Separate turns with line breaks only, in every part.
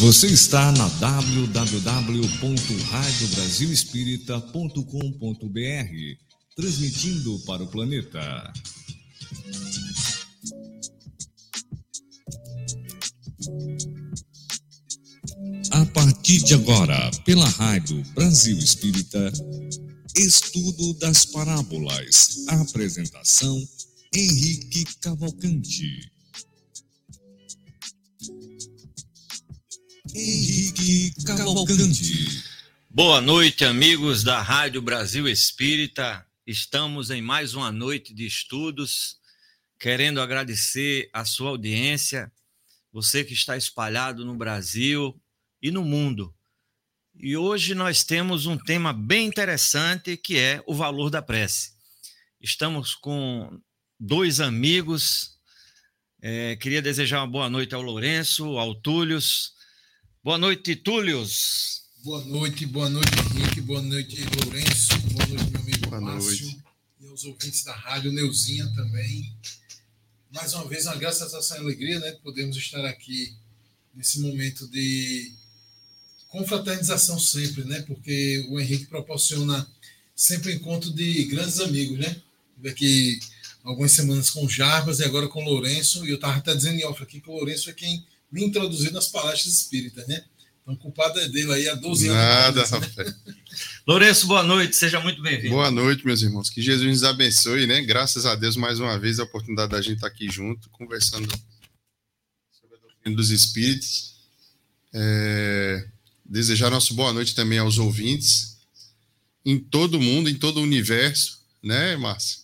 Você está na www.radiobrasilespírita.com.br, transmitindo para o planeta. A partir de agora, pela Rádio Brasil Espírita, Estudo das Parábolas. Apresentação: Henrique Cavalcante. Henrique Cavalcante.
Boa noite, amigos da Rádio Brasil Espírita. Estamos em mais uma noite de estudos, querendo agradecer a sua audiência, você que está espalhado no Brasil e no mundo. E hoje nós temos um tema bem interessante que é o valor da prece. Estamos com dois amigos. É, queria desejar uma boa noite ao Lourenço, ao Túlios, Boa noite, Túlios.
Boa noite, boa noite, Henrique, boa noite, Lourenço, boa noite, meu amigo boa Márcio, noite. e aos ouvintes da rádio, Neuzinha também. Mais uma vez, uma graça, a alegria, né? Podemos estar aqui nesse momento de confraternização sempre, né? Porque o Henrique proporciona sempre encontro de grandes amigos, né? Daqui algumas semanas com o Jarbas e agora com o Lourenço, e eu estava até dizendo em off aqui que o Lourenço é quem me introduzir nas palestras espíritas, né? Então, culpado é dele aí há 12 anos.
Nada, rapaz. Né? Lourenço, boa noite, seja muito bem-vindo.
Boa noite, meus irmãos. Que Jesus nos abençoe, né? Graças a Deus, mais uma vez, a oportunidade da gente estar aqui junto, conversando sobre a doutrina dos Espíritos. É... Desejar nosso boa noite também aos ouvintes, em todo o mundo, em todo o universo, né, Márcia?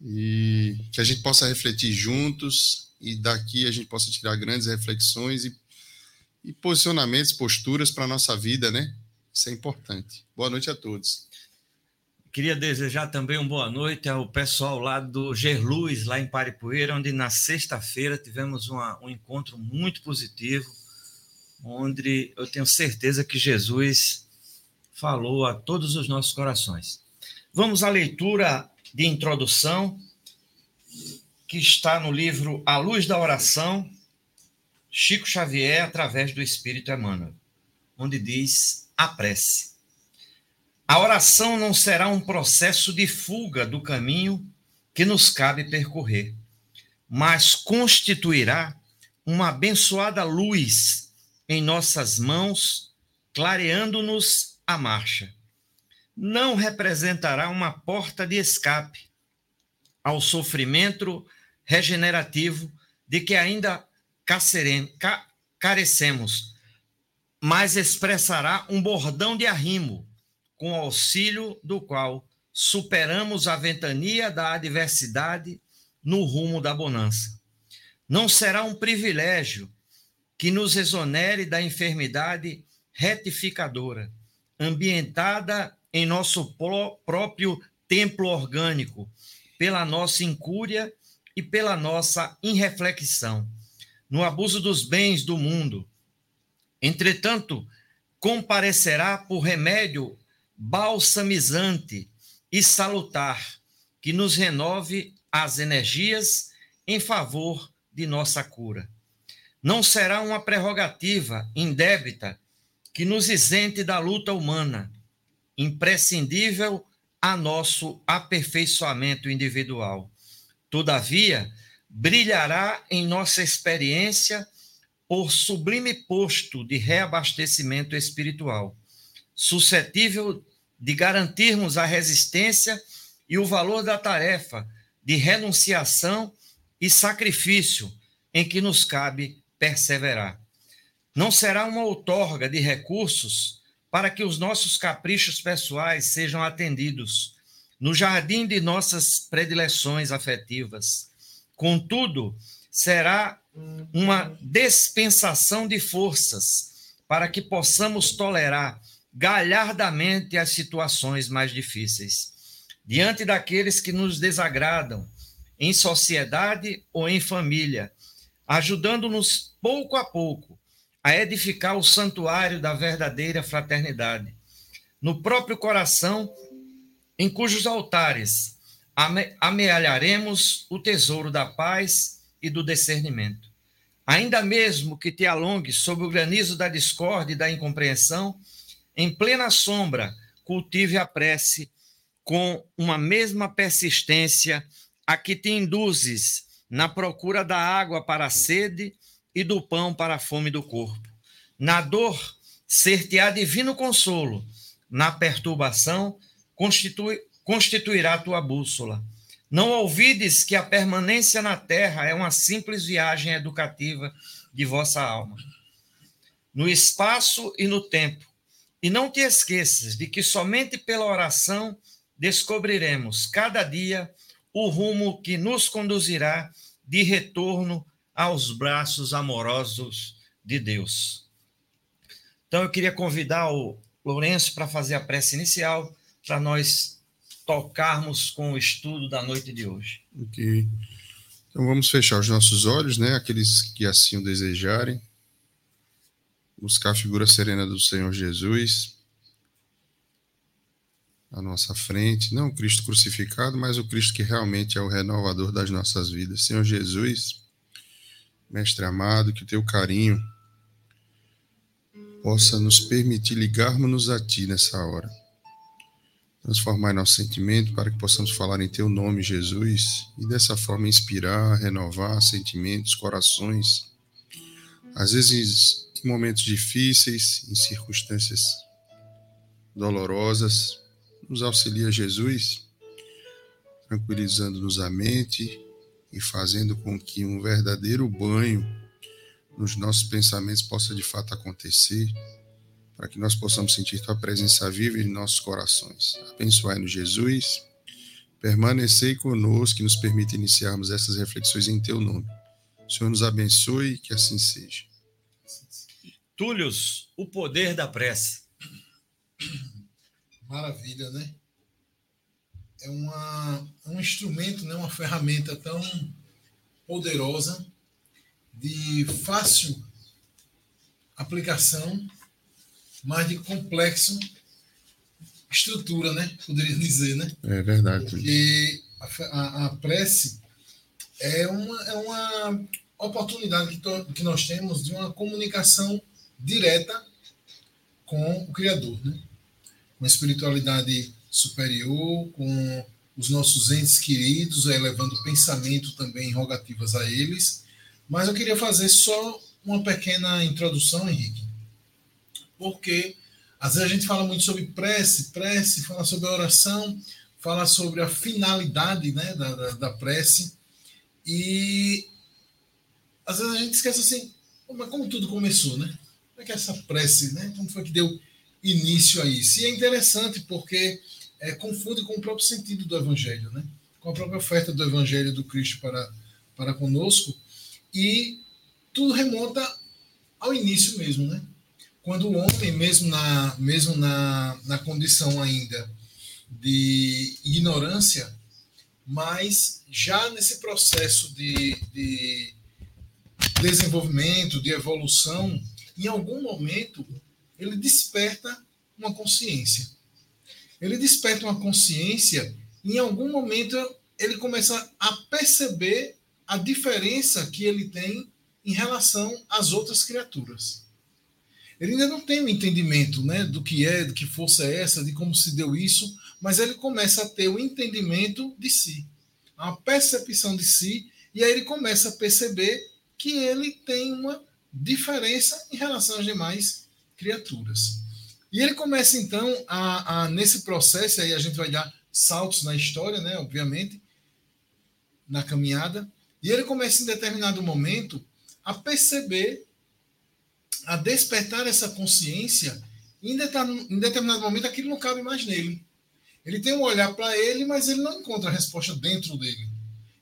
E que a gente possa refletir juntos, e daqui a gente possa tirar grandes reflexões e, e posicionamentos, posturas para a nossa vida, né? Isso é importante. Boa noite a todos.
Queria desejar também uma boa noite ao pessoal lá do Gerluz, lá em Paripoeira, onde na sexta-feira tivemos uma, um encontro muito positivo, onde eu tenho certeza que Jesus falou a todos os nossos corações. Vamos à leitura de introdução que está no livro A Luz da Oração, Chico Xavier, através do Espírito Emmanuel, onde diz a prece. A oração não será um processo de fuga do caminho que nos cabe percorrer, mas constituirá uma abençoada luz em nossas mãos, clareando-nos a marcha. Não representará uma porta de escape ao sofrimento regenerativo de que ainda carecemos, mas expressará um bordão de arrimo, com auxílio do qual superamos a ventania da adversidade no rumo da bonança. Não será um privilégio que nos exonere da enfermidade retificadora, ambientada em nosso próprio templo orgânico, pela nossa incúria pela nossa irreflexão no abuso dos bens do mundo. Entretanto, comparecerá por remédio balsamizante e salutar que nos renove as energias em favor de nossa cura. Não será uma prerrogativa indébita que nos isente da luta humana, imprescindível a nosso aperfeiçoamento individual. Todavia, brilhará em nossa experiência por sublime posto de reabastecimento espiritual, suscetível de garantirmos a resistência e o valor da tarefa de renunciação e sacrifício em que nos cabe perseverar. Não será uma outorga de recursos para que os nossos caprichos pessoais sejam atendidos, no jardim de nossas predileções afetivas. Contudo, será uma dispensação de forças para que possamos tolerar galhardamente as situações mais difíceis. Diante daqueles que nos desagradam, em sociedade ou em família, ajudando-nos pouco a pouco a edificar o santuário da verdadeira fraternidade. No próprio coração em cujos altares amealharemos o tesouro da paz e do discernimento. Ainda mesmo que te alongues sob o granizo da discórdia e da incompreensão, em plena sombra, cultive a prece com uma mesma persistência a que te induzes na procura da água para a sede e do pão para a fome do corpo. Na dor, ser-te-á divino consolo, na perturbação, constitui, constituirá tua bússola. Não ouvides que a permanência na terra é uma simples viagem educativa de vossa alma. No espaço e no tempo. E não te esqueças de que somente pela oração descobriremos cada dia o rumo que nos conduzirá de retorno aos braços amorosos de Deus. Então eu queria convidar o Lourenço para fazer a prece inicial, para nós tocarmos com o estudo da noite de hoje.
Ok. Então vamos fechar os nossos olhos, né? Aqueles que assim o desejarem. Buscar a figura serena do Senhor Jesus à nossa frente, não o Cristo crucificado, mas o Cristo que realmente é o renovador das nossas vidas. Senhor Jesus, Mestre amado, que o teu carinho possa nos permitir ligarmos-nos a Ti nessa hora. Transformar nosso sentimento para que possamos falar em Teu nome, Jesus, e dessa forma inspirar, renovar sentimentos, corações. Às vezes, em momentos difíceis, em circunstâncias dolorosas, nos auxilia Jesus, tranquilizando-nos a mente e fazendo com que um verdadeiro banho nos nossos pensamentos possa de fato acontecer, para que nós possamos sentir Tua presença viva em nossos corações. Abençoai-nos, Jesus. Permanecei conosco, que nos permita iniciarmos essas reflexões em Teu nome. O Senhor nos abençoe e que assim seja.
Túlios, o poder da prece.
Maravilha, né? É uma, um instrumento, né? uma ferramenta tão poderosa, de fácil aplicação, mas de complexo estrutura, né? Poderia dizer, né?
É verdade.
Porque a, a, prece é uma, é uma oportunidade que, to, que nós temos de uma comunicação direta com o Criador, né? com a espiritualidade superior, com os nossos entes queridos, elevando pensamento também rogativas a eles. Mas eu queria fazer só uma pequena introdução, Henrique, porque às vezes a gente fala muito sobre prece, prece, fala sobre oração, fala sobre a finalidade né, da, da, da prece, e às vezes a gente esquece assim, mas como tudo começou, né? Como é que é essa prece, né? Como foi que deu início a isso. E é interessante porque é, confunde com o próprio sentido do Evangelho, né? com a própria oferta do Evangelho do Cristo para, para conosco. E tudo remonta ao início mesmo, né? Quando o homem, mesmo na, mesmo na, na condição ainda de ignorância, mas já nesse processo de, de desenvolvimento, de evolução, em algum momento ele desperta uma consciência. Ele desperta uma consciência em algum momento ele começa a perceber a diferença que ele tem em relação às outras criaturas. Ele ainda não tem o um entendimento né, do que é, do que força é essa, de como se deu isso, mas ele começa a ter o um entendimento de si, a percepção de si, e aí ele começa a perceber que ele tem uma diferença em relação às demais criaturas. E ele começa, então, a, a, nesse processo, aí a gente vai dar saltos na história, né, obviamente, na caminhada, e ele começa em determinado momento a perceber, a despertar essa consciência, em determinado momento aquilo não cabe mais nele. Ele tem um olhar para ele, mas ele não encontra a resposta dentro dele.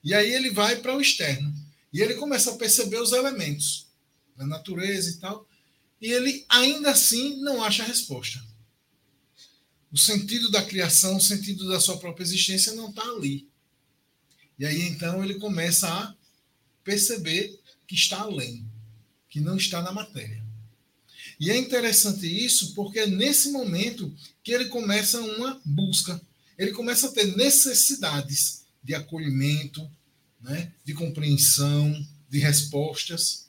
E aí ele vai para o externo. E ele começa a perceber os elementos da natureza e tal e ele ainda assim não acha a resposta. O sentido da criação, o sentido da sua própria existência não está ali. E aí então ele começa a perceber que está além, que não está na matéria. E é interessante isso porque é nesse momento que ele começa uma busca. Ele começa a ter necessidades de acolhimento, né, de compreensão, de respostas.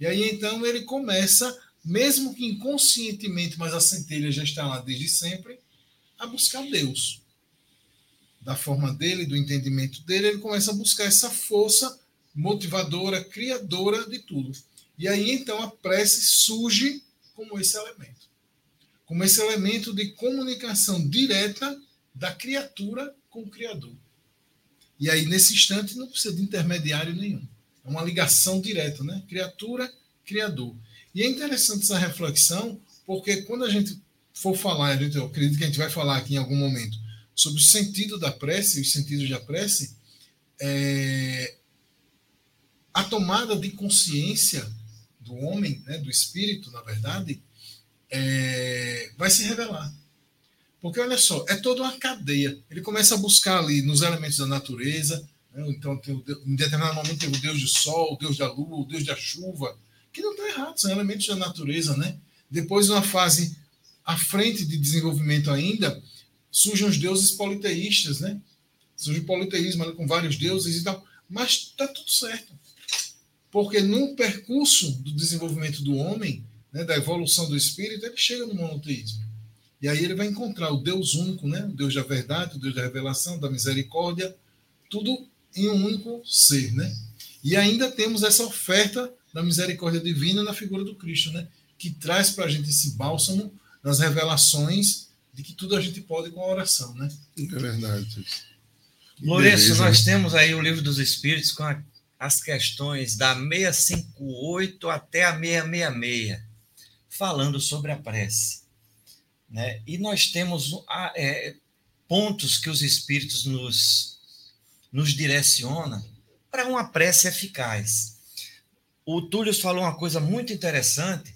E aí então ele começa, mesmo que inconscientemente, mas a centelha já está lá desde sempre, a buscar Deus. Da forma dele, do entendimento dele, ele começa a buscar essa força motivadora, criadora de tudo. E aí então a prece surge como esse elemento. Como esse elemento de comunicação direta da criatura com o Criador. E aí, nesse instante, não precisa de intermediário nenhum. É uma ligação direta, né? Criatura, Criador. E é interessante essa reflexão, porque quando a gente for falar, eu acredito que a gente vai falar aqui em algum momento, sobre o sentido da prece, os sentidos da prece, é, a tomada de consciência do homem, né, do espírito, na verdade, é, vai se revelar. Porque olha só, é toda uma cadeia. Ele começa a buscar ali nos elementos da natureza. Né? Então, tem, em determinado momento tem o Deus do sol, o Deus da lua, o Deus da chuva, que não está errado, são elementos da natureza, né? Depois, uma fase à frente de desenvolvimento ainda, surgem os deuses politeístas, né? Surge o politeísmo com vários deuses e tal. Mas está tudo certo. Porque no percurso do desenvolvimento do homem, né, da evolução do espírito, ele chega no monoteísmo. E aí ele vai encontrar o Deus único, né? o Deus da verdade, o Deus da revelação, da misericórdia, tudo em um único ser. Né? E ainda temos essa oferta da misericórdia divina na figura do Cristo, né? que traz para a gente esse bálsamo nas revelações de que tudo a gente pode com a oração. Né?
É verdade.
Lourenço, nós temos aí o livro dos Espíritos com a, as questões da 658 até a 666, falando sobre a prece. Né? E nós temos é, pontos que os espíritos nos, nos direcionam para uma prece eficaz. O Túlio falou uma coisa muito interessante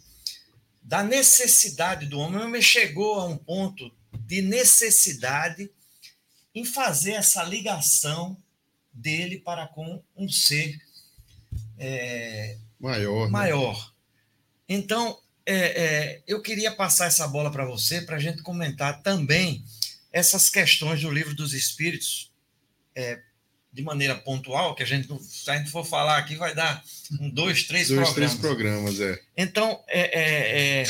da necessidade do homem. O homem chegou a um ponto de necessidade em fazer essa ligação dele para com um ser é,
maior.
maior. Né? Então, é, é, eu queria passar essa bola para você, para a gente comentar também essas questões do livro dos Espíritos, é, de maneira pontual, que a gente, se a gente for falar aqui, vai dar um, dois, três
dois,
programas.
três programas, é.
Então, é, é, é,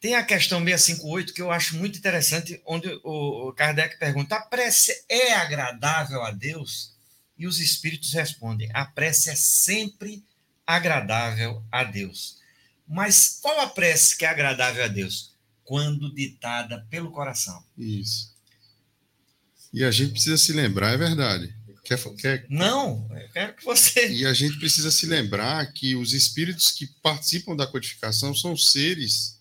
tem a questão 658 que eu acho muito interessante, onde o Kardec pergunta: a prece é agradável a Deus? E os espíritos respondem: a prece é sempre agradável a Deus. Mas qual a prece que é agradável a Deus? Quando ditada pelo coração.
Isso. E a gente precisa se lembrar, é verdade. Quer, quer...
Não, eu quero que você.
E a gente precisa se lembrar que os espíritos que participam da codificação são seres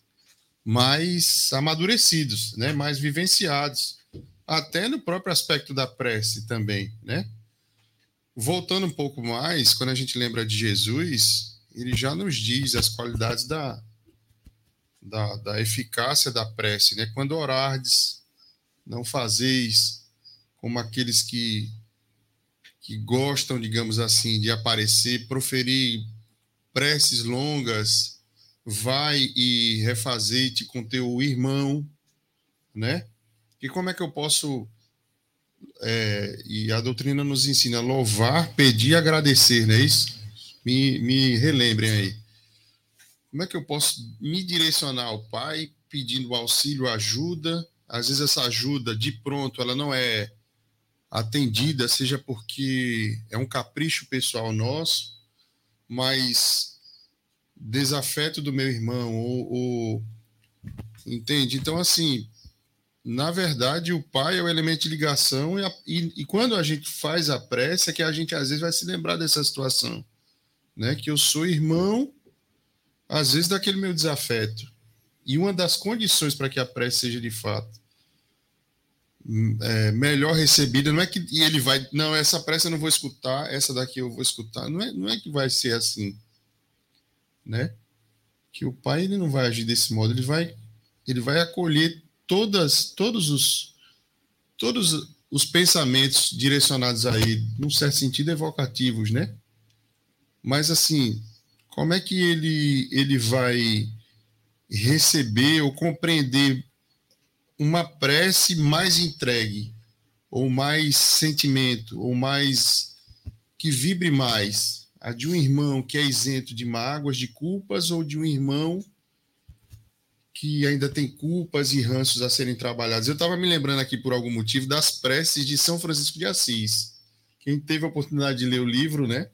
mais amadurecidos, né? mais vivenciados, até no próprio aspecto da prece também, né? Voltando um pouco mais, quando a gente lembra de Jesus, ele já nos diz as qualidades da, da, da eficácia da prece, né? Quando orardes, não fazeis como aqueles que, que gostam, digamos assim, de aparecer, proferir preces longas, vai e refazeite com teu irmão, né? E como é que eu posso é, e a doutrina nos ensina louvar, pedir e agradecer, não é isso? Me, me relembrem aí. Como é que eu posso me direcionar ao Pai pedindo auxílio, ajuda? Às vezes essa ajuda de pronto ela não é atendida, seja porque é um capricho pessoal nosso, mas desafeto do meu irmão ou, ou entende? Então assim, na verdade, o pai é o elemento de ligação, e, a, e, e, quando a gente faz a prece, é que a gente às vezes vai se lembrar dessa situação né? Que eu sou irmão, às vezes, daquele meu desafeto. E uma das condições para que a prece seja de fato hum, é, melhor recebida, não é que e ele vai, não, essa prece eu não vou escutar, essa daqui eu vou escutar. Não é, não é que vai ser assim, né? Que o pai ele não vai agir desse modo, ele vai, ele vai acolher todas, todos os, todos os pensamentos direcionados aí, num certo sentido, evocativos, né? Mas assim, como é que ele, ele vai receber ou compreender uma prece mais entregue, ou mais sentimento, ou mais que vibre mais? A de um irmão que é isento de mágoas, de culpas, ou de um irmão que ainda tem culpas e ranços a serem trabalhados. Eu estava me lembrando aqui, por algum motivo, das preces de São Francisco de Assis. Quem teve a oportunidade de ler o livro, né,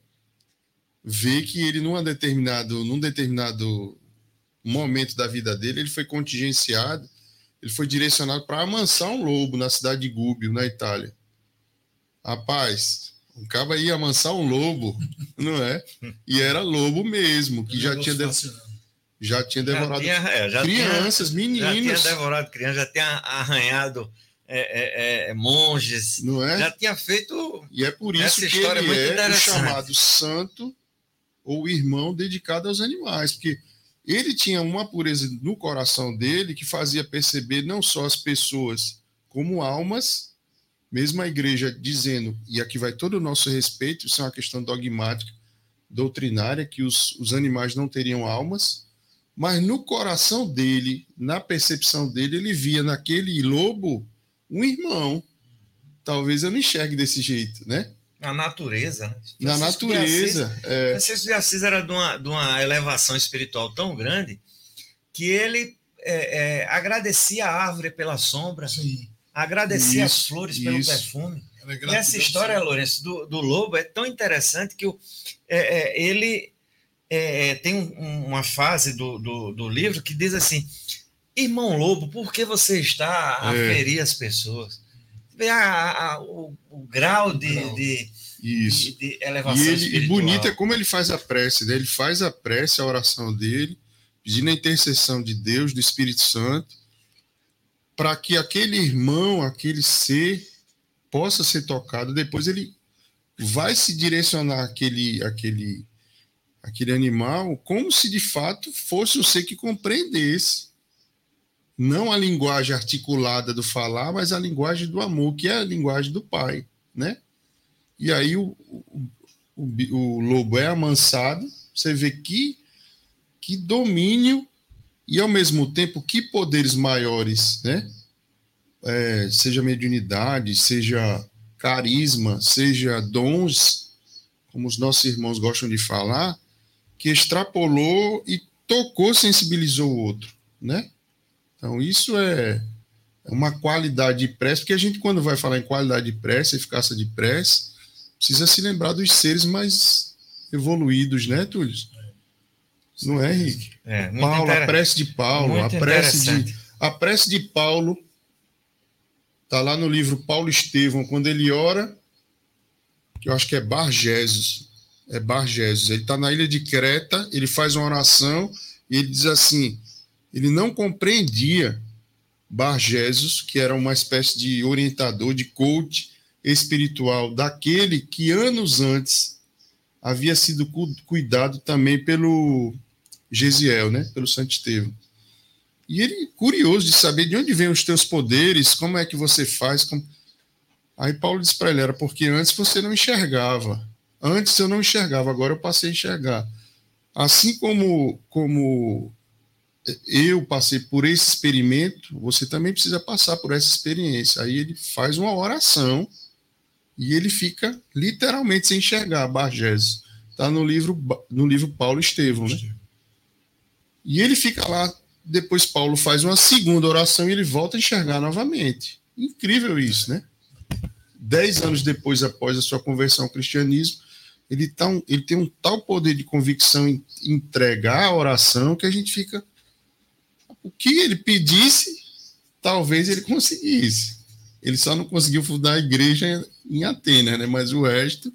vê que ele, num determinado, num determinado momento da vida dele, ele foi contingenciado, ele foi direcionado para amansar um lobo na cidade de Gubbio, na Itália. Rapaz, um cabo ia amansar um lobo, não é? E era lobo mesmo, que já tinha... De já tinha devorado
já tinha, é, já
crianças,
tinha,
meninos.
Já tinha devorado crianças, já tinha arranhado é, é, é, monges.
Não é?
Já tinha feito.
E é por isso que ele é o chamado santo ou irmão dedicado aos animais, porque ele tinha uma pureza no coração dele que fazia perceber não só as pessoas como almas, mesmo a igreja dizendo, e aqui vai todo o nosso respeito, isso é uma questão dogmática, doutrinária, que os, os animais não teriam almas, mas no coração dele, na percepção dele, ele via naquele lobo um irmão. Talvez eu não enxergue desse jeito, né?
Na natureza. Né?
Na natureza.
Assis, é... Francisco de Assis era de uma, de uma elevação espiritual tão grande que ele é, é, agradecia a árvore pela sombra, Sim. agradecia isso, as flores pelo isso. perfume. E essa história, Lourenço, do, do lobo é tão interessante que o, é, é, ele é, é, tem um, uma fase do, do, do, livro que diz assim: Irmão Lobo, por que você está a é. ferir as pessoas? A, a, o, o, grau de, grau. de,
Isso.
de, de elevação
e, ele, e bonito é como ele faz a prece, né? ele faz a prece, a oração dele, pedindo a intercessão de Deus, do Espírito Santo, para que aquele irmão, aquele ser, possa ser tocado. Depois ele vai se direcionar aquele, aquele aquele animal como se de fato fosse um ser que compreendesse não a linguagem articulada do falar, mas a linguagem do amor, que é a linguagem do pai, né? E aí o, o, o, o lobo é amansado, você vê que, que domínio e ao mesmo tempo que poderes maiores, né? É, seja mediunidade, seja carisma, seja dons, como os nossos irmãos gostam de falar, que extrapolou e tocou, sensibilizou o outro, né? Então, isso é uma qualidade de prece, porque a gente, quando vai falar em qualidade de prece, eficácia de prece, precisa se lembrar dos seres mais evoluídos, né, Túlio? Não é, Henrique?
É,
Paulo, a prece de Paulo, a prece de, a prece de Paulo está lá no livro Paulo Estevão, quando ele ora, que eu acho que é Bargesos, é Bargesos. Ele está na ilha de Creta, ele faz uma oração e ele diz assim: ele não compreendia Bargesos, que era uma espécie de orientador, de coach espiritual daquele que anos antes havia sido cuidado também pelo Gesiel, né? pelo Santo Estevão. E ele, curioso de saber de onde vêm os teus poderes, como é que você faz. Como... Aí Paulo disse para ele: era porque antes você não enxergava. Antes eu não enxergava, agora eu passei a enxergar. Assim como, como eu passei por esse experimento, você também precisa passar por essa experiência. Aí ele faz uma oração e ele fica literalmente sem enxergar, Barges. Está no livro, no livro Paulo Estevão. Né? E ele fica lá. Depois Paulo faz uma segunda oração e ele volta a enxergar novamente. Incrível isso, né? Dez anos depois, após a sua conversão ao cristianismo, ele, tá um, ele tem um tal poder de convicção em entregar a oração que a gente fica. O que ele pedisse, talvez ele conseguisse. Ele só não conseguiu fundar a igreja em Atenas, né? Mas o resto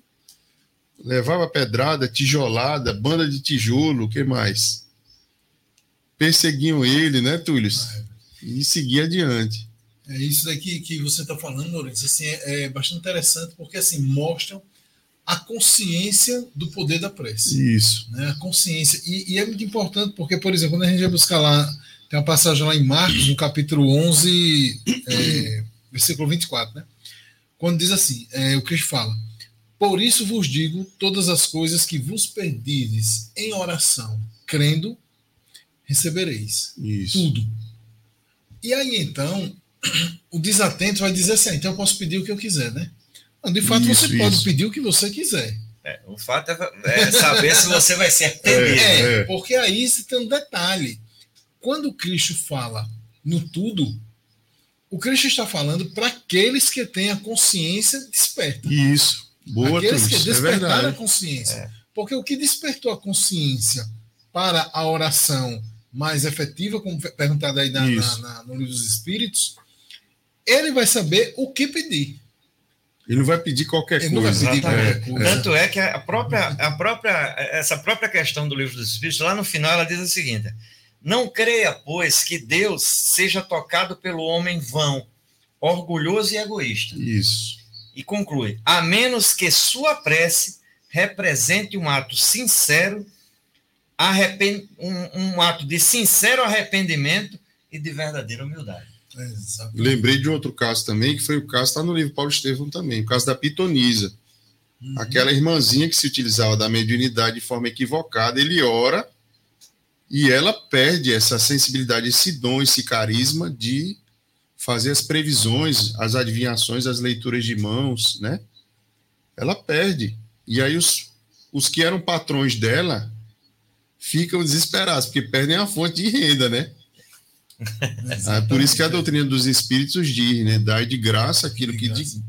levava pedrada, tijolada, banda de tijolo, o que mais? Perseguiam ele, né, Túlio? E seguia adiante.
É isso daqui que você está falando, Lourenço, assim, é, é, bastante interessante, porque assim, mostram a consciência do poder da prece.
Isso.
Né? A consciência. E, e, é muito importante, porque, por exemplo, quando a gente vai buscar lá, tem uma passagem lá em Marcos, no capítulo 11, é, versículo 24, né? Quando diz assim: é, o Cristo fala. Por isso vos digo todas as coisas que vos perdides em oração, crendo, recebereis.
Isso.
Tudo. E aí então, o desatento vai dizer assim: ah, então eu posso pedir o que eu quiser, né? De fato, isso, você isso. pode pedir o que você quiser.
É, o fato é, é, saber se você vai ser atendido.
É, é, porque aí se tem um detalhe. Quando Cristo fala no tudo, o Cristo está falando para aqueles que têm a consciência desperta.
Isso. Boa,
aqueles que é despertaram a consciência. É. Porque o que despertou a consciência para a oração mais efetiva, como perguntado aí na, na, na, no livro dos Espíritos, ele vai saber o que pedir.
Ele não vai pedir qualquer ele coisa. Pedir qualquer
coisa. Tanto é que a própria, a própria, essa própria questão do livro dos Espíritos, lá no final, ela diz o seguinte: Não creia, pois, que Deus seja tocado pelo homem vão, orgulhoso e egoísta.
Isso.
E conclui: a menos que sua prece represente um ato sincero, um, um ato de sincero arrependimento e de verdadeira humildade.
Exatamente. Lembrei de outro caso também, que foi o caso, está no livro Paulo Estevam também, o caso da pitonisa. Uhum. Aquela irmãzinha que se utilizava da mediunidade de forma equivocada, ele ora e ela perde essa sensibilidade, esse dom, esse carisma de fazer as previsões, as adivinhações, as leituras de mãos, né? Ela perde. E aí os, os que eram patrões dela ficam desesperados, porque perdem a fonte de renda, né? É por isso que a doutrina dos espíritos diz, né? Dar de graça aquilo de que De,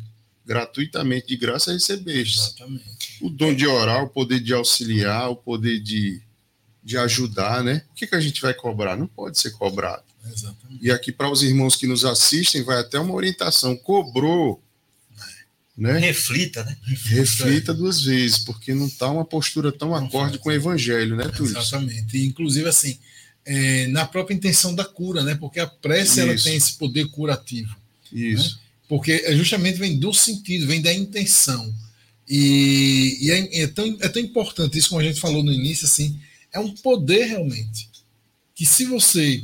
gratuitamente de graça recebeste. Exatamente. O dom de orar, o poder de auxiliar, o poder de, de ajudar, né? O que, que a gente vai cobrar? Não pode ser cobrado. Exatamente. E aqui, para os irmãos que nos assistem, vai até uma orientação. Cobrou,
né? Reflita, né?
Reflita duas vezes, porque não está uma postura tão não acorde faz. com o evangelho, né, Túlio?
Exatamente. E, inclusive, assim, é, na própria intenção da cura, né? Porque a prece ela tem esse poder curativo.
Isso. Né?
Porque é justamente vem do sentido, vem da intenção. E, e é, é, tão, é tão importante isso, como a gente falou no início, assim, é um poder realmente. Que se você,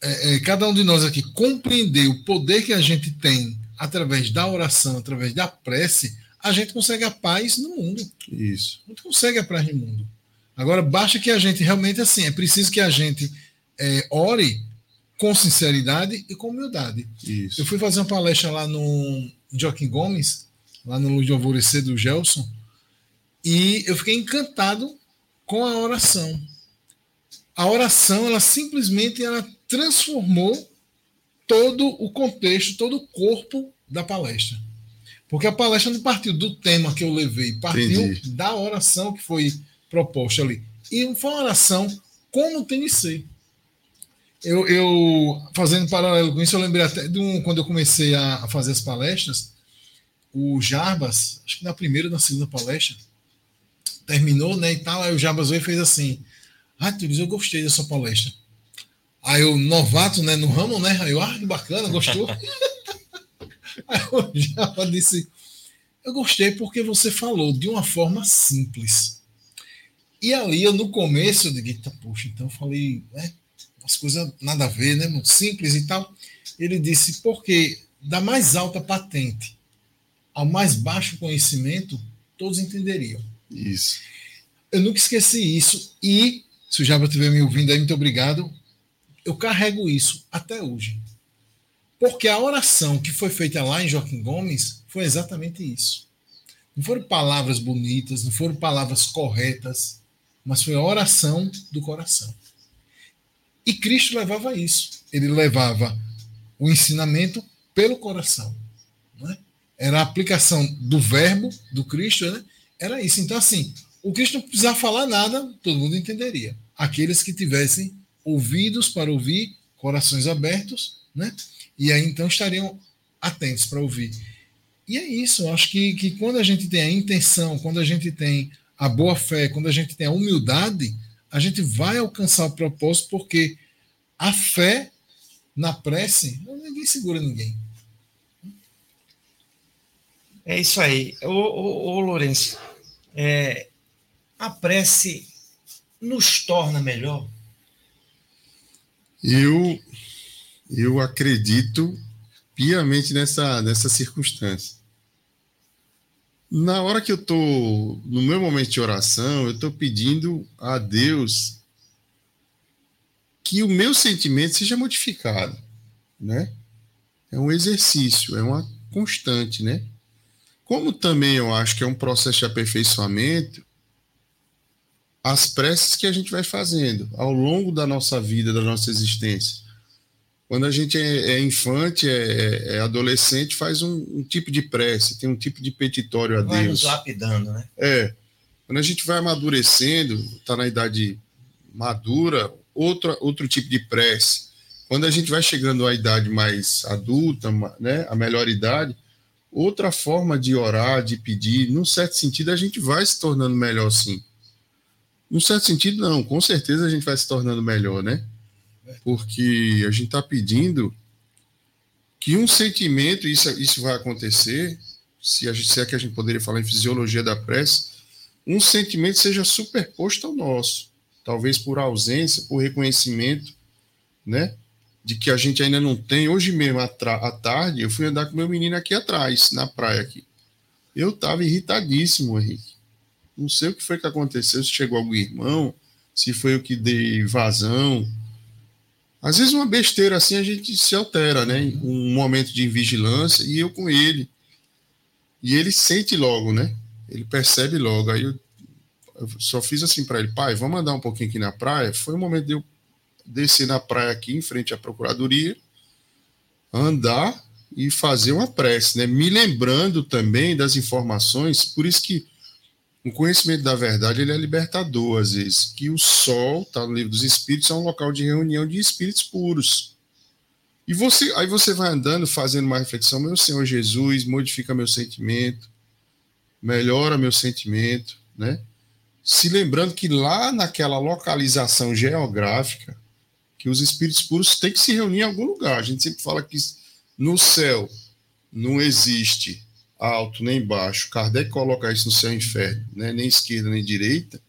é, é, cada um de nós aqui, compreender o poder que a gente tem através da oração, através da prece, a gente consegue a paz no mundo.
Isso.
A gente consegue a paz no mundo. Agora, basta que a gente realmente, assim, é preciso que a gente é, ore com sinceridade e com humildade.
Isso.
Eu fui fazer uma palestra lá no Joaquim Gomes, lá no Luz de Alvorecer do Gelson, e eu fiquei encantado com a oração. A oração, ela simplesmente ela transformou todo o contexto, todo o corpo da palestra. Porque a palestra não partiu do tema que eu levei, partiu Entendi. da oração que foi proposta ali. E foi uma oração como tem de ser. Eu, eu, fazendo paralelo com isso, eu lembrei até de um, quando eu comecei a, a fazer as palestras, o Jarbas, acho que na primeira ou na segunda palestra, terminou, né, e tal, aí o Jarbas veio e fez assim, ah, Turis, eu gostei da sua palestra. Aí o novato, né, no ramo, né, aí eu, ah, que bacana, gostou? aí o Jarbas disse, eu gostei porque você falou de uma forma simples e ali, eu, no começo, eu digo, eita, poxa, então eu falei, né, as coisas nada a ver, né, muito simples e tal. Ele disse, porque da mais alta patente ao mais baixo conhecimento, todos entenderiam.
Isso.
Eu nunca esqueci isso. E, se o Java estiver me ouvindo aí, muito obrigado. Eu carrego isso até hoje. Porque a oração que foi feita lá em Joaquim Gomes foi exatamente isso. Não foram palavras bonitas, não foram palavras corretas, mas foi a oração do coração. E Cristo levava isso. Ele levava o ensinamento pelo coração. Né? Era a aplicação do verbo do Cristo, né? era isso. Então, assim, o Cristo não precisava falar nada, todo mundo entenderia. Aqueles que tivessem ouvidos para ouvir, corações abertos, né? e aí então estariam atentos para ouvir. E é isso, eu acho que, que quando a gente tem a intenção, quando a gente tem a boa fé, quando a gente tem a humildade, a gente vai alcançar o propósito, porque a fé na prece, ninguém segura ninguém.
É isso aí. Ô, ô, ô Lourenço, é, a prece nos torna melhor?
Eu, eu acredito piamente nessa, nessa circunstância na hora que eu estou no meu momento de oração, eu estou pedindo a Deus que o meu sentimento seja modificado, né? É um exercício, é uma constante, né? como também eu acho que é um processo de aperfeiçoamento, as preces que a gente vai fazendo ao longo da nossa vida, da nossa existência. Quando a gente é, é infante, é, é, é, adolescente, faz um, um, tipo de prece, tem um tipo de petitório a vai Deus.
Vai nos lapidando, né?
É. Quando a gente vai amadurecendo, está na idade madura, outro, outro tipo de prece. Quando a gente vai chegando à idade mais adulta, né, a melhor idade, outra forma de orar, de pedir, num certo sentido, a gente vai se tornando melhor sim. Num certo sentido, não, com certeza a gente vai se tornando melhor, né? Porque a gente está pedindo que um sentimento, isso, isso vai acontecer, se, a gente, se é que a gente poderia falar em fisiologia da prece, um sentimento seja superposto ao nosso, talvez por ausência, por reconhecimento, né? De que a gente ainda não tem. Hoje mesmo, à tarde, eu fui andar com meu menino aqui atrás, na praia aqui. Eu estava irritadíssimo, Henrique. Não sei o que foi que aconteceu, se chegou algum irmão, se foi o que dei vazão. Às vezes uma besteira assim a gente se altera, né? Um momento de vigilância e eu com ele. E ele sente logo, né? Ele percebe logo. Aí eu, eu só fiz assim para ele, pai, vamos andar um pouquinho aqui na praia. Foi o momento de eu descer na praia aqui em frente à procuradoria, andar e fazer uma prece, né? Me lembrando também das informações, por isso que o conhecimento da verdade ele é libertador, às vezes, que o sol, está no livro dos espíritos, é um local de reunião de espíritos puros. E você, aí você vai andando, fazendo uma reflexão, meu Senhor Jesus, modifica meu sentimento, melhora meu sentimento, né? Se lembrando que lá naquela localização geográfica, que os espíritos puros têm que se reunir em algum lugar. A gente sempre fala que no céu não existe alto nem baixo. Kardec coloca isso no céu e inferno, né? nem esquerda nem direita,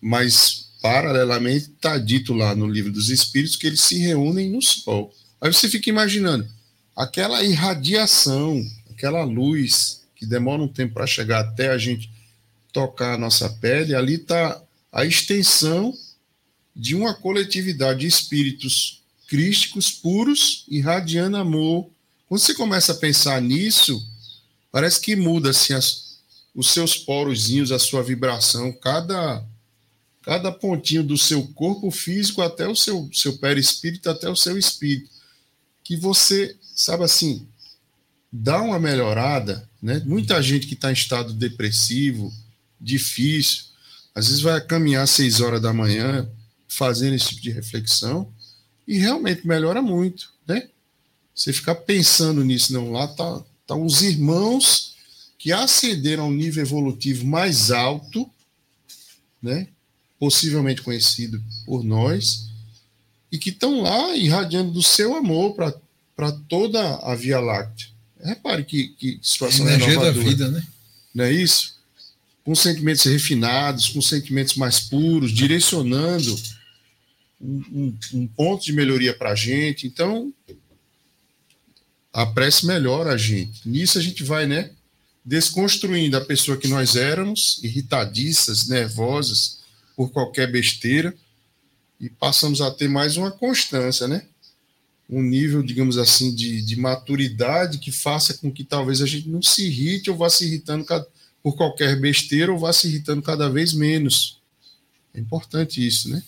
mas paralelamente está dito lá no livro dos Espíritos que eles se reúnem no sol. Aí você fica imaginando aquela irradiação, aquela luz que demora um tempo para chegar até a gente tocar a nossa pele, ali está a extensão de uma coletividade de espíritos crísticos puros, irradiando amor, quando você começa a pensar nisso, parece que muda assim, as, os seus porozinhos, a sua vibração, cada cada pontinho do seu corpo físico até o seu, seu perispírito, até o seu espírito. Que você, sabe assim, dá uma melhorada, né? Muita gente que está em estado depressivo, difícil, às vezes vai caminhar às seis horas da manhã fazendo esse tipo de reflexão e realmente melhora muito? Você ficar pensando nisso, não, lá tá, tá uns irmãos que ascenderam a um nível evolutivo mais alto, né? possivelmente conhecido por nós, e que estão lá irradiando do seu amor para toda a Via Láctea. Repare que, que situação
é energia da vida, né?
Não é isso? Com sentimentos refinados, com sentimentos mais puros, direcionando um, um, um ponto de melhoria para a gente. Então, a prece melhora a gente. Nisso a gente vai, né, desconstruindo a pessoa que nós éramos, irritadiças, nervosas por qualquer besteira, e passamos a ter mais uma constância, né? Um nível, digamos assim, de, de maturidade que faça com que talvez a gente não se irrite ou vá se irritando por qualquer besteira ou vá se irritando cada vez menos. É importante isso, né?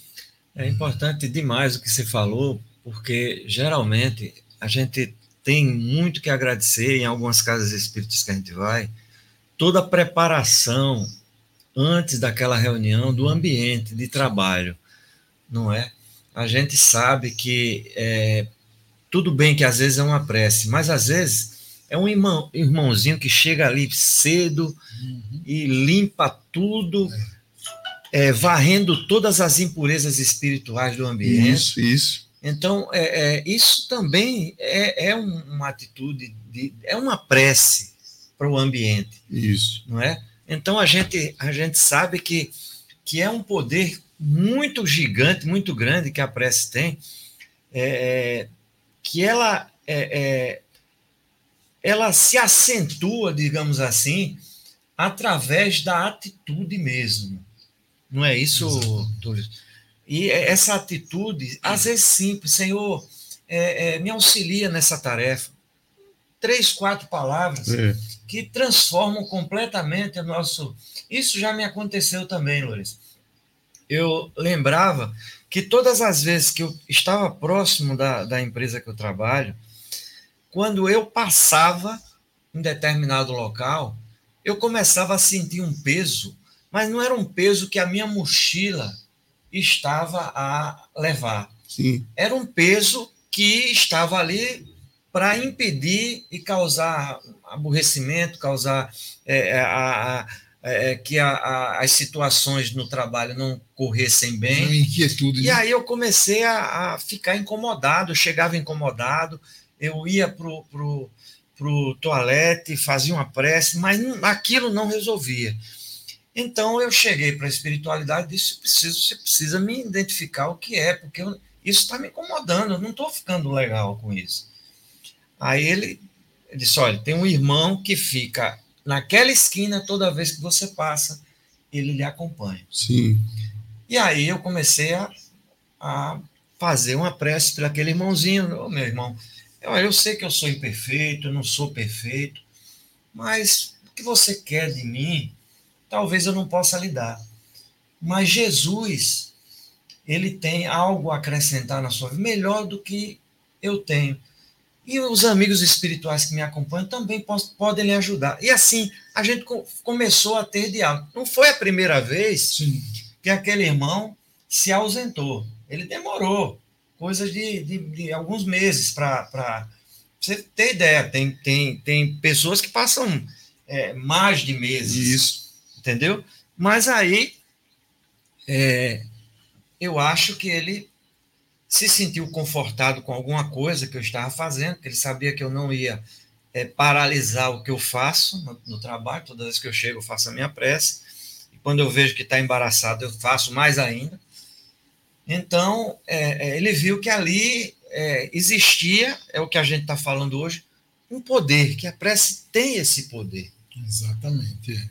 É importante demais o que você falou, porque geralmente a gente tem muito que agradecer em algumas casas espíritas que a gente vai, toda a preparação antes daquela reunião do ambiente de trabalho, não é? A gente sabe que é, tudo bem que às vezes é uma prece, mas às vezes é um irmão, irmãozinho que chega ali cedo uhum. e limpa tudo, é, varrendo todas as impurezas espirituais do ambiente.
Isso, isso.
Então, é, é, isso também é, é uma atitude, de, é uma prece para o ambiente.
Isso.
Não é? Então, a gente, a gente sabe que, que é um poder muito gigante, muito grande que a prece tem, é, é que ela, é, ela se acentua, digamos assim, através da atitude mesmo. Não é isso, Túlio? E essa atitude, às vezes simples, Senhor, é, é, me auxilia nessa tarefa. três, quatro palavras
É.
que transformam completamente o nosso. Isso já me aconteceu também, Lourenço. Eu lembrava que todas as vezes que eu estava próximo da, da empresa que eu trabalho, quando eu passava em determinado local, eu começava a sentir um peso, mas não era um peso que a minha mochila estava a levar.
Sim.
Era um peso que estava ali para impedir e causar aborrecimento, causar é, a, a, é, que a, a, as situações no trabalho não corressem bem.
Uma inquietude.
E
né?
aí eu comecei a, a ficar incomodado, eu chegava incomodado, eu ia pro, pro, pro toalete, fazia uma prece, mas não- aquilo não resolvia. Então eu cheguei para a espiritualidade e disse: preciso, você precisa me identificar o que é, porque eu- isso está me incomodando, eu não estou ficando legal com isso. Aí ele, ele disse: olha, tem um irmão que fica naquela esquina toda vez que você passa, ele lhe acompanha.
Sim.
E aí eu comecei a, a fazer uma prece para aquele irmãozinho, Ô, meu irmão. Eu, eu sei que eu sou imperfeito, eu não sou perfeito, mas o que você quer de mim, talvez eu não possa lhe dar. Mas Jesus, ele tem algo a acrescentar na sua vida, melhor do que eu tenho. E os amigos espirituais que me acompanham também podem lhe ajudar. E assim, a gente co- começou a ter diálogo. Não foi a primeira vez
Sim.
que aquele irmão se ausentou. Ele demorou, coisa de, de, de alguns meses para você ter ideia. Tem, tem, tem pessoas que passam é, mais de meses,
Isso.
Entendeu? Mas aí é, eu acho que ele se sentiu confortado com alguma coisa que eu estava fazendo, que ele sabia que eu não ia é, paralisar o que eu faço no, no trabalho. Toda vez que eu chego, eu faço a minha prece. E quando eu vejo que está embaraçado, eu faço mais ainda. Então, é, é, ele viu que ali é, existia, é o que a gente está falando hoje, um poder, que a prece tem esse poder.
Exatamente.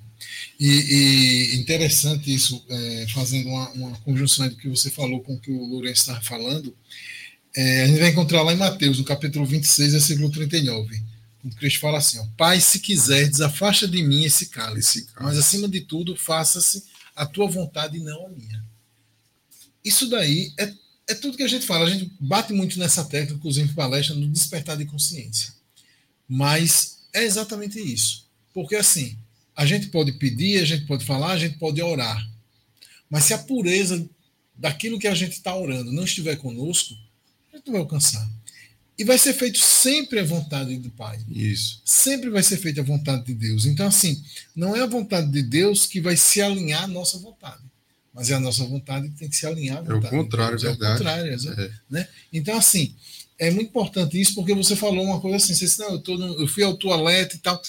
E, e interessante isso, é, fazendo uma, uma conjunção do que você falou com o que o Lourenço estava falando, é, a gente vai encontrar lá em Mateus, no capítulo 26, versículo 39, quando Cristo fala assim: ó, Pai, se quiser, desafasta de mim esse cálice, mas acima de tudo, faça-se a tua vontade e não a minha. Isso daí é, é tudo que a gente fala. A gente bate muito nessa tecla, inclusive em palestra, no despertar de consciência. Mas é exatamente isso. Porque assim, a gente pode pedir, a gente pode falar, a gente pode orar. Mas se a pureza daquilo que a gente está orando não estiver conosco, a gente não vai alcançar. E vai ser feito sempre a vontade do Pai.
Isso.
Sempre vai ser feita a vontade de Deus. Então, assim, não é a vontade de Deus que vai se alinhar à nossa vontade. Mas é a nossa vontade que tem que se alinhar à
o
vontade. de
contrário,
Deus.
é verdade.
É o contrário, exato.
É.
né? Então, assim, é muito importante isso, porque você falou uma coisa assim, você disse, não, eu, tô no- eu fui ao toalete e tal.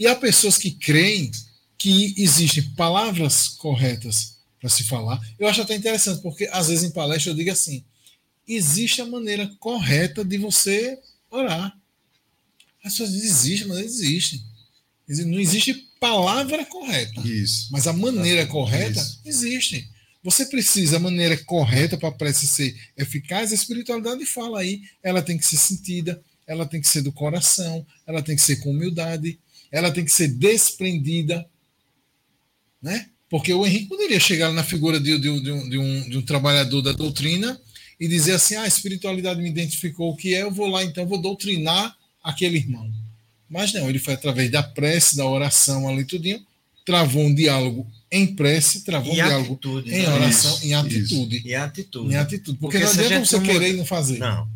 E há pessoas que creem que existem palavras corretas para se falar. Eu acho até interessante, porque às vezes em palestra eu digo assim: existe a maneira correta de você orar. As pessoas dizem, existe, mas existe. Exi- Não existe palavra correta.
Isso.
Mas a maneira correta
Isso.
existe. Você precisa a maneira correta para a prece ser eficaz. A espiritualidade fala aí, ela tem que ser sentida, ela tem que ser do coração, ela tem que ser com humildade, ela tem que ser desprendida, né? Porque o Henrique poderia chegar na figura de, de- de um, de um- de um trabalhador da doutrina e dizer assim: ah, a espiritualidade me identificou o que é, eu vou lá então, vou doutrinar aquele irmão. Mas não, ele foi através da prece, da oração ali, tudinho, travou um diálogo em prece, travou um
E
diálogo
atitude.
em
né?
oração,
Isso,
em atitude.
E atitude.
Em atitude. Porque,
Porque
não adianta você
não
querer
muda-
e não fazer.
Não.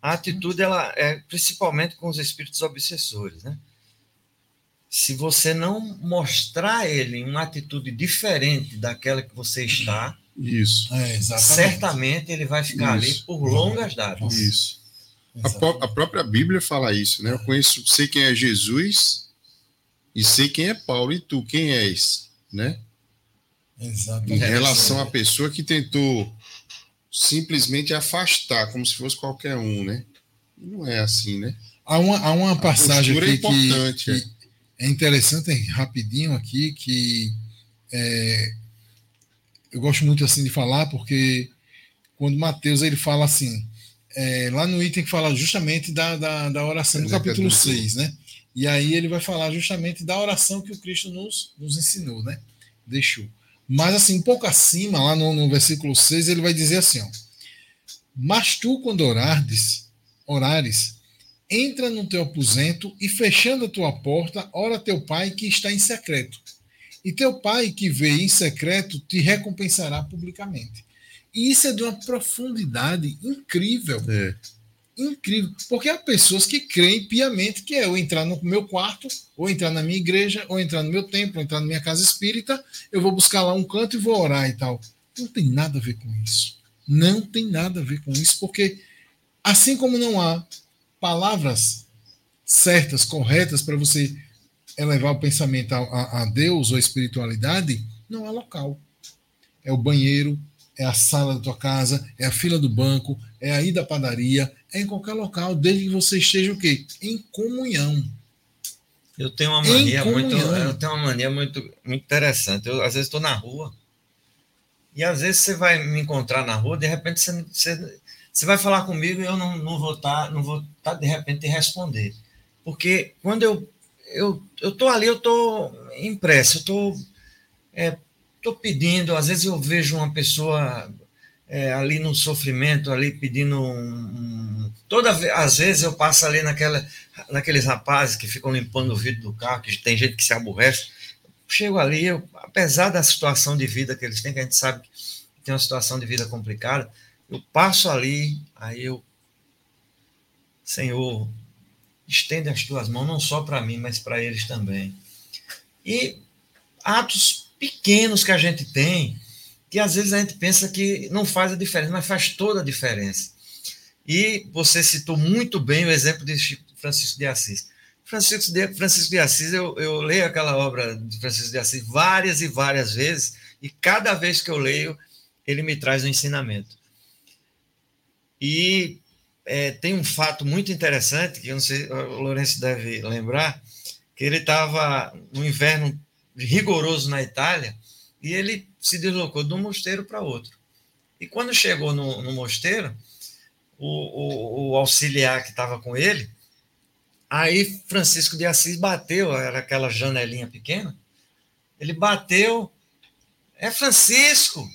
A atitude, ela é principalmente com os espíritos obsessores, né? Se você não mostrar a ele uma atitude diferente daquela que você está,
Isso.
É, exatamente.
certamente ele vai ficar ali
Isso.
por longas datas.
Isso. A, pró- a própria Bíblia fala isso, né? Eu conheço, sei quem é Jesus e sei quem é Paulo e tu quem és, né? Em
Exatamente.
relação à pessoa que tentou simplesmente afastar, como se fosse qualquer um, né? Não é assim, né?
Há uma, há uma passagem
é
aqui que,
importante,
que é interessante, rapidinho aqui, que é, eu gosto muito assim de falar, porque quando Mateus ele fala assim, é, lá no item que fala justamente da, da, da oração, no capítulo 6, né? E aí ele vai falar justamente da oração que o Cristo nos, nos ensinou, né? Deixou. Mas assim, um pouco acima, lá no, no versículo 6, ele vai dizer assim, ó. Mas tu, quando orardes, orares, entra no teu aposento e fechando a tua porta, ora teu pai que está em secreto. E teu pai que vê em secreto te recompensará publicamente. E isso é de uma profundidade incrível. É. Incrível. Porque há pessoas que creem piamente que é eu entrar no meu quarto, ou entrar na minha igreja, ou entrar no meu templo, ou entrar na minha casa espírita, eu vou buscar lá um canto e vou orar e tal. Não tem nada a ver com isso. Não tem nada a ver com isso, porque assim como não há palavras certas, corretas para você elevar o pensamento a, a, a Deus ou a espiritualidade, não há local. É o banheiro, é a sala da tua casa, é a fila do banco, é a ida à padaria, é em qualquer local, desde que você esteja o quê? Em comunhão.
Eu tenho uma mania muito, eu tenho uma mania muito, muito interessante. Eu às vezes estou na rua e às vezes você vai me encontrar na rua, de repente você, você, você vai falar comigo e eu não, não vou estar, tá, não vou estar tá, de repente te responder, porque quando eu eu tô ali, eu tô impresso, eu tô é, estou pedindo, às vezes eu vejo uma pessoa é, ali no sofrimento, ali pedindo um, toda às vezes eu passo ali naquela, naqueles rapazes que ficam limpando o vidro do carro, que tem gente que se aborrece. Chego ali, eu, apesar da situação de vida que eles têm, que a gente sabe que tem uma situação de vida complicada, eu passo ali, aí eu, Senhor, estende as tuas mãos, não só para mim, mas para eles também. E atos pequenos que a gente tem, que às vezes a gente pensa que não faz a diferença, mas faz toda a diferença. E você citou muito bem o exemplo de Francisco de Assis. Francisco de, Francisco de Assis, eu, eu leio aquela obra de Francisco de Assis várias e várias vezes, e cada vez que eu leio, ele me traz um ensinamento. E é, tem um fato muito interessante, que eu não sei, o Lourenço deve lembrar, que ele estava no inverno rigoroso na Itália, e ele se deslocou de um mosteiro para outro. E quando chegou no, no mosteiro, o, o, o, auxiliar que estava com ele, aí Francisco de Assis bateu, era aquela janelinha pequena, ele bateu, é Francisco,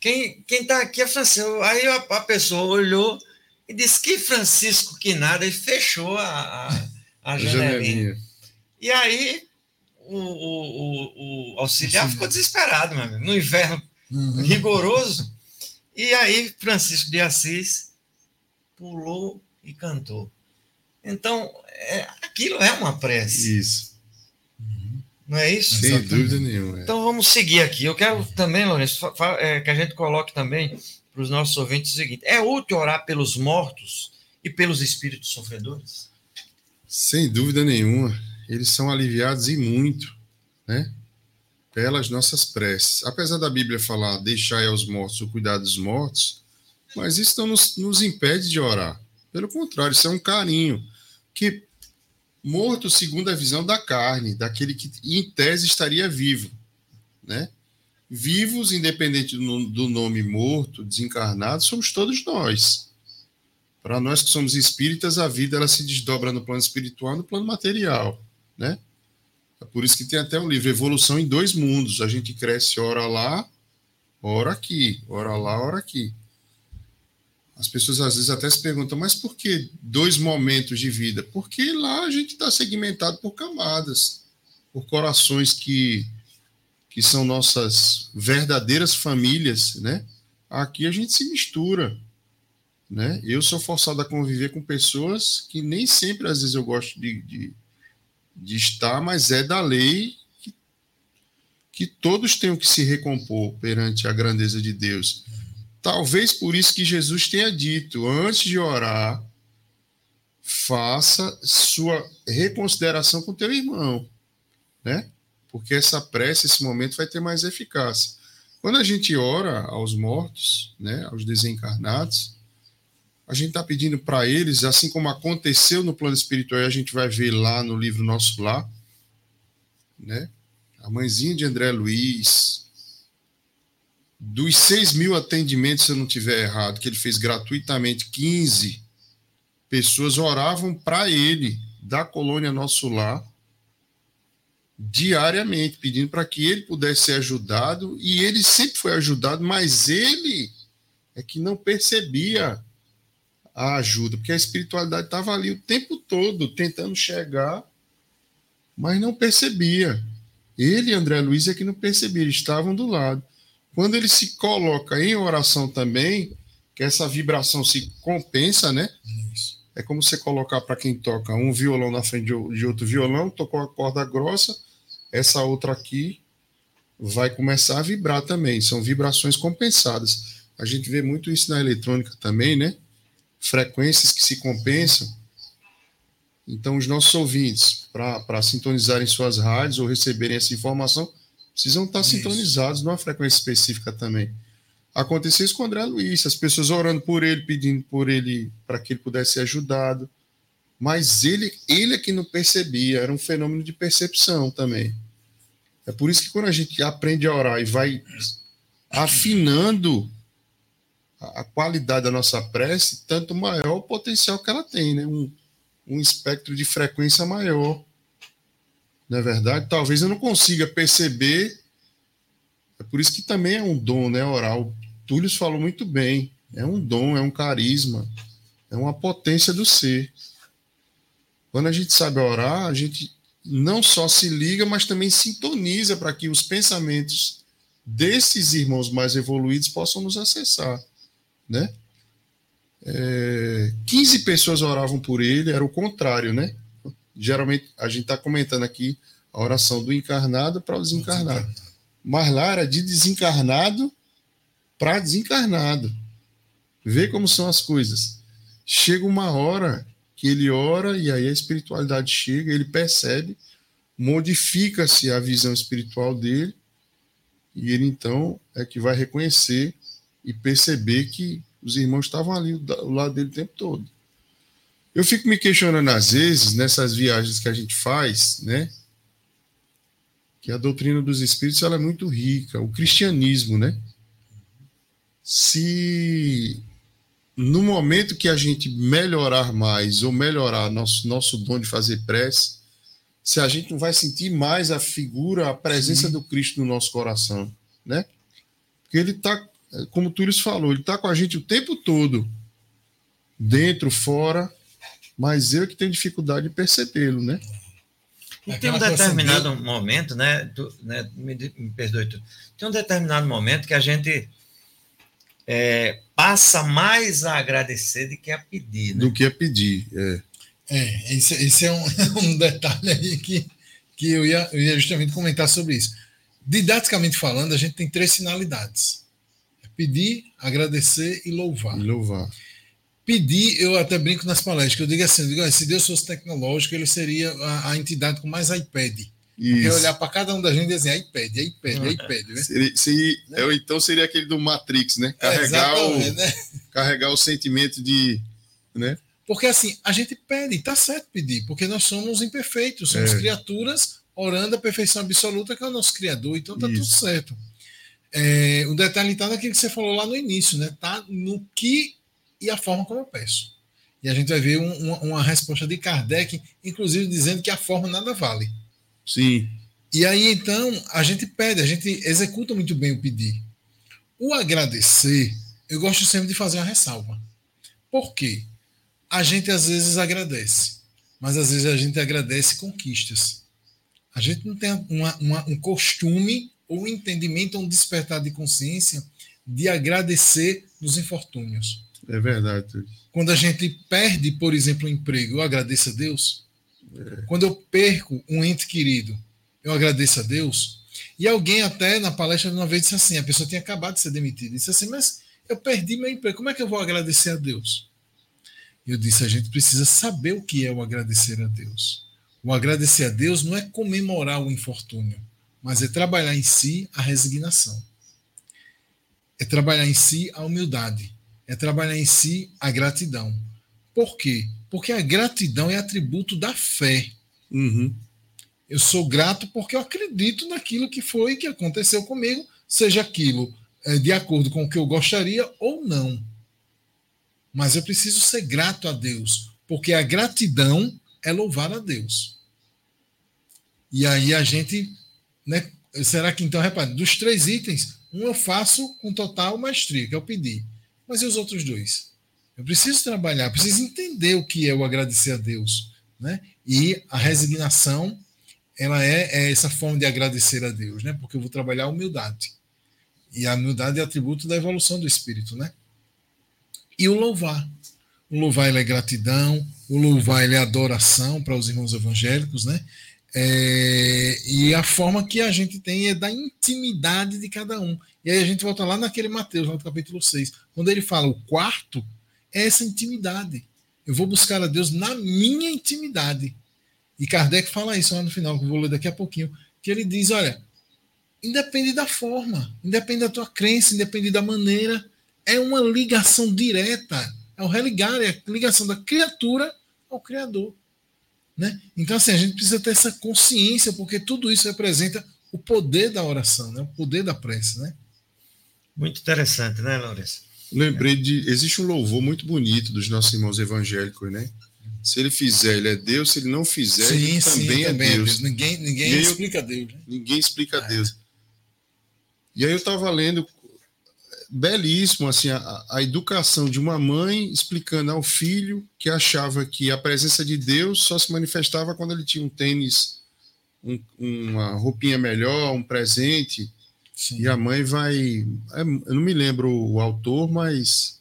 quem está aqui é Francisco. Aí a, a, pessoa olhou e disse que Francisco que nada, e fechou a, a, a janelinha. E aí o, o, o auxiliar Sim. ficou desesperado, meu amigo, no inverno uhum. rigoroso. E aí Francisco de Assis pulou e cantou. Então, é, aquilo é uma prece.
Isso.
Não é isso?
Sem Exatamente. dúvida nenhuma.
É. Então vamos seguir aqui. Eu quero também, Lourenço, é, que a gente coloque também para os nossos ouvintes o seguinte: é útil orar pelos mortos e pelos espíritos sofredores?
Sem dúvida nenhuma eles são aliviados e muito, né? Pelas nossas preces. Apesar da Bíblia falar deixai aos mortos o cuidado dos mortos, mas isso não nos, nos impede de orar. Pelo contrário, isso é um carinho que morto segundo a visão da carne, daquele que em tese estaria vivo, né? Vivos, independente do, nome morto, desencarnado, somos todos nós. Para nós que somos espíritas, a vida ela se desdobra no plano espiritual no plano material né? É por isso que tem até um livro, Evolução em Dois Mundos. A gente cresce ora lá, ora aqui, ora lá, ora aqui. As pessoas às vezes até se perguntam, mas por que dois momentos de vida? Porque lá a gente está segmentado por camadas, por corações que, que são nossas verdadeiras famílias, né? Aqui a gente se mistura, né? Eu sou forçado a conviver com pessoas que nem sempre às vezes eu gosto de, de de estar, mas é da lei que, que todos tenham que se recompor perante a grandeza de Deus. Talvez por isso que Jesus tenha dito, antes de orar, faça sua reconsideração com teu irmão, né? Porque essa prece, esse momento vai ter mais eficácia. Quando a gente ora aos mortos, né, aos desencarnados, a gente está pedindo para eles, assim como aconteceu no plano espiritual, a gente vai ver lá no livro Nosso Lá, né? A mãezinha de André Luiz, dos 6 mil atendimentos, se eu não tiver errado, que ele fez gratuitamente, 15 pessoas oravam para ele, da colônia Nosso Lar, diariamente, pedindo para que ele pudesse ser ajudado, e ele sempre foi ajudado, mas ele é que não percebia a ajuda, porque a espiritualidade estava ali o tempo todo tentando chegar, mas não percebia. Ele e André Luiz é que não percebiam, estavam do lado. Quando ele se coloca em oração também, que essa vibração se compensa, né? Isso. É como você colocar para quem toca um violão na frente de outro violão, tocou a corda grossa, essa outra aqui vai começar a vibrar também. São vibrações compensadas. A gente vê muito isso na eletrônica também, né? Frequências que se compensam. Então, os nossos ouvintes, para sintonizarem suas rádios ou receberem essa informação, precisam estar isso. sintonizados numa frequência específica também. Aconteceu isso com o André Luiz, as pessoas orando por ele, pedindo por ele para que ele pudesse ser ajudado. Mas ele, ele é que não percebia, era um fenômeno de percepção também. É por isso que quando a gente aprende a orar e vai afinando a qualidade da nossa prece, tanto maior o potencial que ela tem, né? Um, um espectro de frequência maior. Não é verdade? Talvez eu não consiga perceber. É por isso que também é um dom, né? Oral. Túlio falou muito bem. É um dom, é um carisma, é uma potência do ser. Quando a gente sabe orar, a gente não só se liga, mas também sintoniza para que os pensamentos desses irmãos mais evoluídos possam nos acessar, né? É, 15 pessoas oravam por ele, era o contrário, né? Geralmente a gente está comentando aqui a oração do encarnado para o desencarnado. Mas lá era de desencarnado para desencarnado. Vê como são as coisas. Chega uma hora que ele ora e aí a espiritualidade chega, ele percebe, modifica-se a visão espiritual dele e ele então é que vai reconhecer e perceber que os irmãos estavam ali do lado dele o tempo todo. Eu fico me questionando às vezes nessas viagens que a gente faz, né? Que a doutrina dos espíritos ela é muito rica, o cristianismo, né? Se no momento que a gente melhorar mais ou melhorar nosso, nosso dom de fazer prece, se a gente não vai sentir mais a figura, a presença Sim. do Cristo no nosso coração, né? Porque ele está, como o Túlio falou, ele está com a gente o tempo todo, dentro, fora, mas eu que tenho dificuldade de percebê-lo, né?
E tem um determinado momento, né, tu, né me, me perdoe, tu, tem um determinado momento que a gente é, passa mais a agradecer do que a pedir. Né?
Do que a pedir, é.
É, esse, esse é um, um, detalhe aí que, que eu, ia, eu ia justamente comentar sobre isso. Didaticamente falando, a gente tem três finalidades: é pedir, agradecer e louvar.
E louvar.
Pedir, eu até brinco nas palestras, eu digo assim, eu digo, se Deus fosse tecnológico, ele seria a, a entidade com mais iPad. Isso. olhar para cada um da gente e dizer iPad, iPad, iPad. Né?
Seria, seria, né? eu, então seria aquele do Matrix, né? Carregar, é, o, né? carregar o sentimento de. Né?
Porque assim, a gente pede, tá certo pedir, porque nós somos imperfeitos, somos é. criaturas orando a perfeição absoluta que é o nosso Criador, então tá Isso. tudo certo. É, o detalhe está naquilo que você falou lá no início, né? Tá no que e a forma como eu peço. E a gente vai ver um, uma, uma resposta de Kardec, inclusive dizendo que a forma nada vale.
Sim.
E aí, então, a gente pede, a gente executa muito bem o pedir. O agradecer, eu gosto sempre de fazer uma ressalva. Por quê? A gente às vezes agradece, mas às vezes a gente agradece conquistas. A gente não tem uma, uma, um costume ou um entendimento um despertar de consciência de agradecer nos infortúnios.
É verdade.
Quando a gente perde, por exemplo, o emprego, eu agradeço a Deus. Quando eu perco um ente querido, eu agradeço a Deus. E alguém até na palestra de uma vez disse assim: a pessoa tinha acabado de ser demitida. Disse assim, mas eu perdi meu emprego, como é que eu vou agradecer a Deus? Eu disse: a gente precisa saber o que é o agradecer a Deus. O agradecer a Deus não é comemorar o infortúnio, mas é trabalhar em si a resignação. É trabalhar em si a humildade. É trabalhar em si a gratidão. Por quê? Porque a gratidão é atributo da fé.
Uhum.
Eu sou grato porque eu acredito naquilo que foi que aconteceu comigo, seja aquilo é, de acordo com o que eu gostaria ou não. Mas eu preciso ser grato a Deus, porque a gratidão é louvar a Deus. E aí a gente, né, será que então, repare, dos três itens, um eu faço com total maestria, que é o pedir. Mas e os outros dois? Eu preciso trabalhar, preciso entender o que é o agradecer a Deus, né? E a resignação, ela é, é essa forma de agradecer a Deus, né? Porque eu vou trabalhar a humildade. E a humildade é atributo da evolução do espírito, né? E o louvar. O louvar ele é gratidão, o louvar ele é adoração para os irmãos evangélicos, né? É, e a forma que a gente tem é da intimidade de cada um. E aí a gente volta lá naquele Mateus, no capítulo 6, quando ele fala o quarto é essa intimidade. Eu vou buscar a Deus na minha intimidade. E Kardec fala isso lá no final, que eu vou ler daqui a pouquinho, que ele diz, olha, independe da forma, independe da tua crença, independe da maneira, é uma ligação direta, é o religar, é a ligação da criatura ao Criador. Né? Então, assim, a gente precisa ter essa consciência, porque tudo isso representa o poder da oração, né? o poder da prece. Né?
Muito interessante, né, Lourenço?
Lembrei de. Existe um louvor muito bonito dos nossos irmãos evangélicos, né? Se ele fizer, ele é Deus, se ele não fizer, sim, ele sim, também, é, também Deus. é Deus.
Ninguém, ninguém
eu,
explica Deus. Né?
Ninguém explica é. Deus. E aí eu estava lendo, belíssimo, assim, a, a, educação de uma mãe explicando ao filho que achava que a presença de Deus só se manifestava quando ele tinha um tênis, um, uma roupinha melhor, um presente. Sim. E a mãe vai. É, eu não me lembro o autor, mas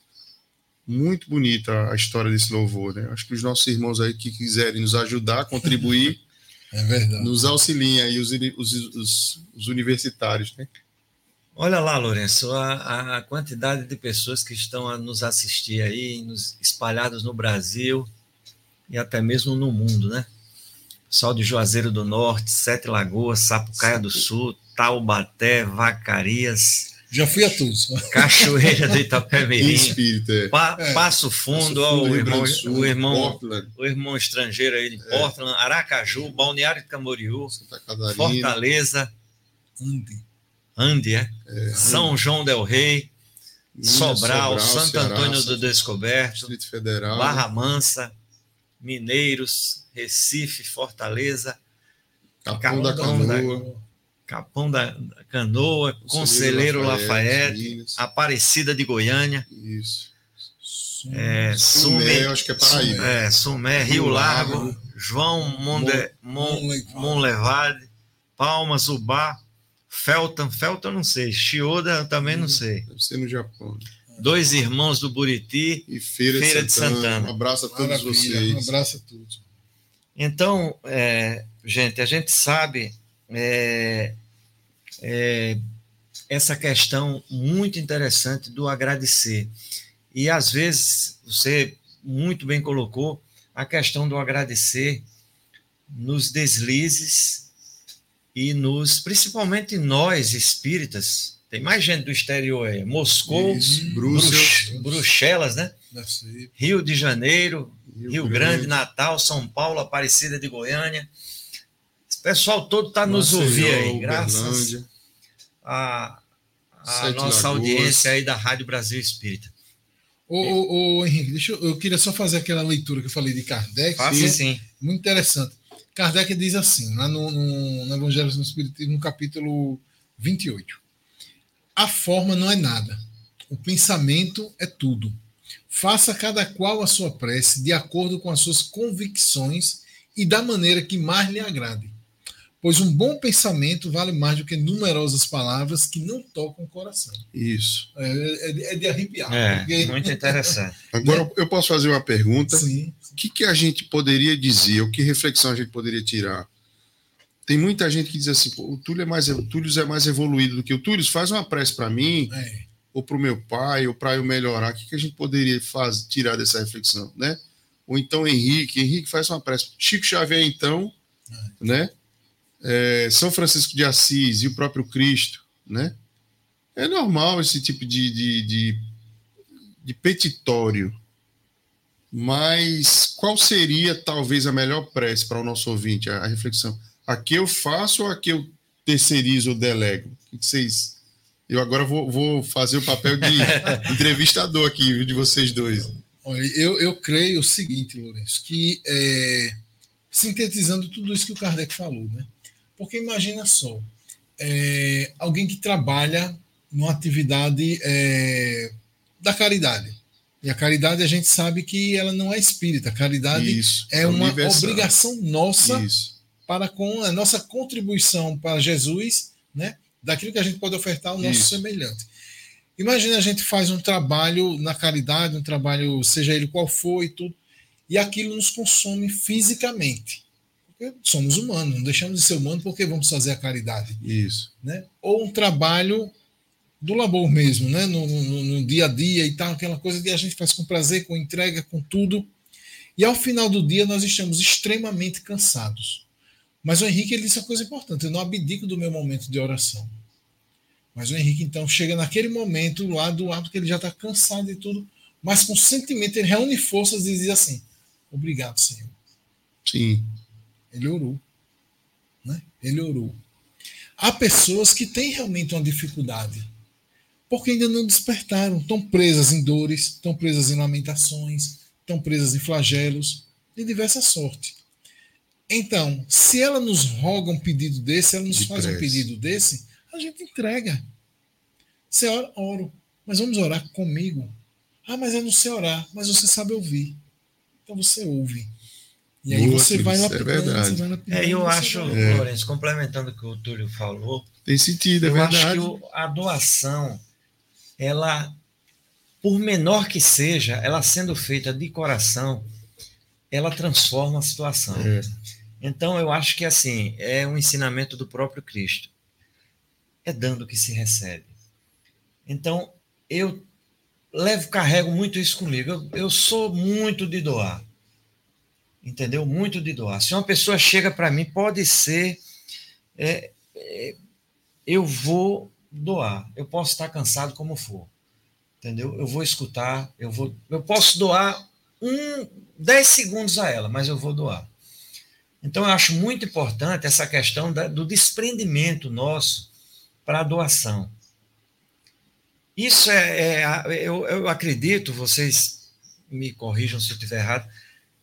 muito bonita a história desse louvor. Né? Acho que os nossos irmãos aí que quiserem nos ajudar, contribuir,
é
nos auxiliem aí, os, os, os, os universitários. Né?
Olha lá, Lourenço, a, a, quantidade de pessoas que estão a nos assistir aí, nos, espalhados no Brasil e até mesmo no mundo, né? Sol de Juazeiro do Norte, Sete Lagoas, Sapucaia do Sul, Taubaté, Vacarias.
Já fui a todos.
Cachoeira do Itapemirim.
Espírito, é.
Pa, é. Passo Fundo, Passo Fundo o, irmão, Sul, o, irmão, o irmão estrangeiro aí de é. Portland, Aracaju, Balneário de Camboriú, Fortaleza.
Ande.
Ande, é? é São João del Rei, Sobral, Sobral, Santo Ceará, Antônio do Descoberto,
Distrito Federal,
Barra Mansa, Mineiros, Recife, Fortaleza,
Capão, da Canoa,
Capão da Canoa, Conselheiro, Conselheiro Lafayette, Lafayette Aparecida de Goiânia.
Isso.
É,
Sumé, acho que é Paraíba.
É, Sumé, Rio, Rio Largo, Largo, João Monde, Mon, Monlevade, Palmas, Ubá, Felton, Felton não sei, Chioda também não hum, sei.
Deve ser no Japão.
Dois irmãos do Buriti
e Feira, Feira de, Santana. de, Santana. Um abraço a todos Maravilha, vocês.
Um abraço a todos.
Então, é, gente, a gente sabe é, é, essa questão muito interessante do agradecer. E às vezes, você muito bem colocou a questão do agradecer nos deslizes e nos, principalmente nós espíritas, tem mais gente do exterior aí, Moscou, Isso, Bruxelas, Bruxelas, né? Rio de Janeiro, Rio, Rio Grande, Grande, Natal, São Paulo, Aparecida de Goiânia. Pessoal todo está nos ouvindo aí, graças à a, a nossa Lagoas. audiência aí da Rádio Brasil Espírita.
Ô, ô, ô, Henrique, deixa eu, eu queria só fazer aquela leitura que eu falei de Kardec.
Faça sim.
Muito interessante. Kardec diz assim, lá no, no, no Evangelho do Espiritismo, no capítulo 28. A forma não é nada, o pensamento é tudo. Faça cada qual a sua prece de acordo com as suas convicções e da maneira que mais lhe agrade. Pois um bom pensamento vale mais do que numerosas palavras que não tocam o coração.
Isso.
É, é, é de arrepiar.
É, porque... muito interessante.
Agora, eu posso fazer uma pergunta? Sim que, que a gente poderia dizer, ou que reflexão a gente poderia tirar? Tem muita gente que diz assim, o Túlio é mais, o Túlio é mais evoluído do que o Túlio, faz uma prece para mim, é. ou para o meu pai, ou para eu melhorar. O que, que a gente poderia fazer, tirar dessa reflexão, né? Ou então Henrique, Henrique faz uma prece. Chico Xavier, então, é. né? É, São Francisco de Assis e o próprio Cristo, né? É normal esse tipo de, de, de, de petitório, mas qual seria talvez a melhor prece para o nosso ouvinte, a, a reflexão? A que eu faço ou a que eu terceirizo ou delego? O que vocês Eu agora vou, vou fazer o papel de entrevistador aqui de vocês dois.
Olha, eu, eu creio o seguinte, Lourenço, que é, sintetizando tudo isso que o Kardec falou, né? Porque imagina só, é, alguém que trabalha numa atividade é, da caridade. E a caridade a gente sabe que ela não é espírita. A caridade Isso, é uma universal. obrigação nossa Isso. para com a nossa contribuição para Jesus, né? Daquilo que a gente pode ofertar ao nosso Isso. semelhante. Imagina a gente faz um trabalho na caridade, um trabalho, seja ele qual for e tudo, e aquilo nos consome fisicamente. Porque somos humanos, não deixamos de ser humanos porque vamos fazer a caridade.
Isso.
Né? Ou um trabalho do labor mesmo, né? No, no, no, dia a dia e tal, aquela coisa que a gente faz com prazer, com entrega, com tudo. E ao final do dia nós estamos extremamente cansados. Mas o Henrique ele disse uma coisa importante: eu não abdico do meu momento de oração. Mas o Henrique então chega naquele momento lá do ato que ele já está cansado e tudo, mas com sentimento ele reúne forças e diz assim: Obrigado, Senhor.
Sim.
Ele orou. Né? Ele orou. Há pessoas que têm realmente uma dificuldade porque ainda não despertaram, estão presas em dores, estão presas em lamentações, estão presas em flagelos, de diversa sorte. Então, se ela nos roga um pedido desse, ela nos de faz um pedido desse, a gente entrega. Você ora, oro, mas vamos orar comigo. Ah, mas eu não sei orar, mas você sabe ouvir. Então você ouve. E aí Boa, você, vai lá
é verdade.
Vai é, eu acho, é. Lourenço, complementando o que o Túlio falou.
Tem sentido, é
eu
verdade.
acho que a doação ela, por menor que seja, ela sendo feita de coração, ela transforma a situação. É. Então, eu acho que assim, é um ensinamento do próprio Cristo. É dando que se recebe. Então, eu levo, carrego muito isso comigo. Eu, eu sou muito de doar. Entendeu? Muito de doar. Se uma pessoa chega para mim, pode ser. É, é, eu vou doar. Eu posso estar cansado como for. Entendeu? Eu vou escutar, eu vou eu posso doar um 10 segundos a ela, mas eu vou doar. Então eu acho muito importante essa questão da, do desprendimento nosso para a doação. Isso é, é eu, eu acredito, vocês me corrijam se eu estiver errado,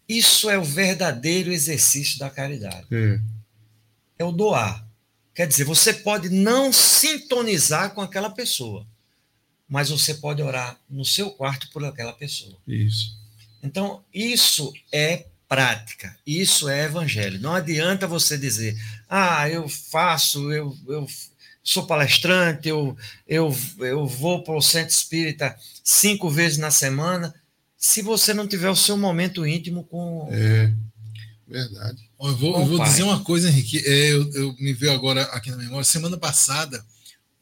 isso é o verdadeiro exercício da caridade. É, é o doar. Quer dizer, você pode não sintonizar com aquela pessoa, mas você pode orar no seu quarto por aquela pessoa.
Isso.
Então, isso é prática, isso é evangelho. Não adianta você dizer, ah, eu faço, eu, eu sou palestrante, eu, eu, eu vou para o centro espírita cinco vezes na semana, se você não tiver o seu momento íntimo com.
É, verdade.
Eu vou, eu vou dizer uma coisa, Henrique. É, eu, eu, me veio agora aqui na memória. Semana passada,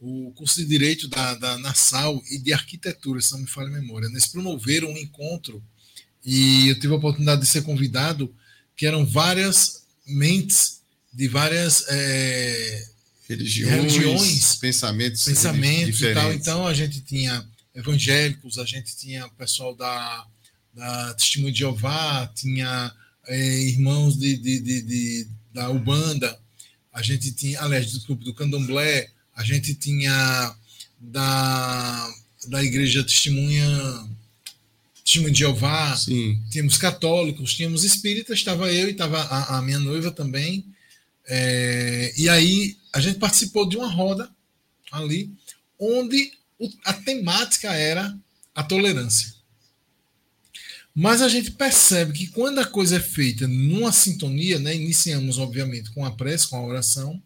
o curso de Direito da, da Nassau e de Arquitetura, se não me falha a memória, eles promoveram um encontro e eu tive a oportunidade de ser convidado, que eram várias mentes de várias é,
religiões, religiões, pensamentos,
pensamentos diferentes. e tal. Então a gente tinha evangélicos, a gente tinha o pessoal da, da Testemunho de Jeová, tinha é, irmãos de, de, de, de, da Ubanda, a gente tinha, aliás, desculpa, do Candomblé, a gente tinha da, da Igreja Testemunha, Testemunha de Jeová,
Sim.
tínhamos católicos, tínhamos espíritas, estava eu e estava a, a, minha noiva também. É, e aí a gente participou de uma roda ali, onde a temática era a tolerância. Mas a gente percebe que quando a coisa é feita numa sintonia, né, iniciamos, obviamente, com a prece, com a oração,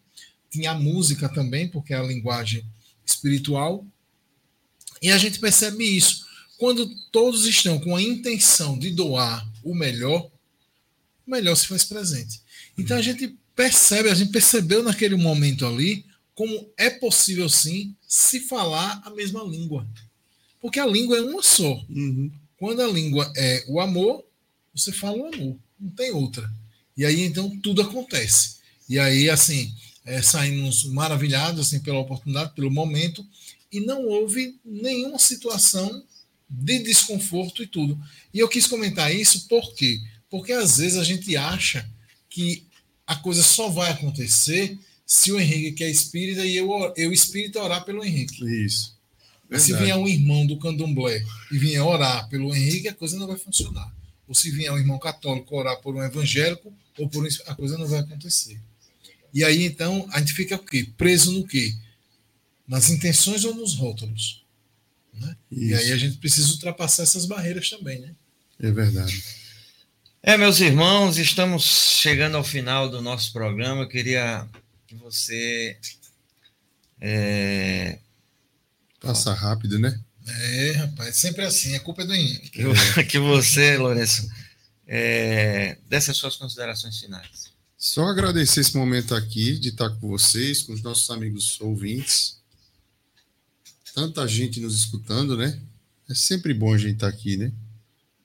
tinha a música também, porque é a linguagem espiritual, e a gente percebe isso. Quando todos estão com a intenção de doar o melhor, o melhor se faz presente. Então a gente percebe, a gente percebeu naquele momento ali como é possível sim se falar a mesma língua. Porque a língua é uma só.
Uhum.
Quando a língua é o amor, você fala o amor, não tem outra. E aí então tudo acontece. E aí, assim, é, saímos maravilhados assim, pela oportunidade, pelo momento, e não houve nenhuma situação de desconforto e tudo. E eu quis comentar isso por quê? Porque às vezes a gente acha que a coisa só vai acontecer se o Henrique é espírita e eu, eu espírita orar pelo Henrique.
Isso.
Se vier um irmão do candomblé e vier orar pelo Henrique, a coisa não vai funcionar. Ou se vier um irmão católico orar por um evangélico, ou por um, a coisa não vai acontecer. E aí, então, a gente fica o quê? Preso no quê? Nas intenções ou nos rótulos. Né? E aí a gente precisa ultrapassar essas barreiras também, né?
É verdade.
É, meus irmãos, estamos chegando ao final do nosso programa. Eu queria que você é,
Passa rápido, né?
É, rapaz, sempre assim, a culpa é do Henrique.
Que, que você, Lourenço, é, desse as suas considerações finais.
Só agradecer esse momento aqui de estar com vocês, com os nossos amigos ouvintes. Tanta gente nos escutando, né? É sempre bom a gente estar aqui, né?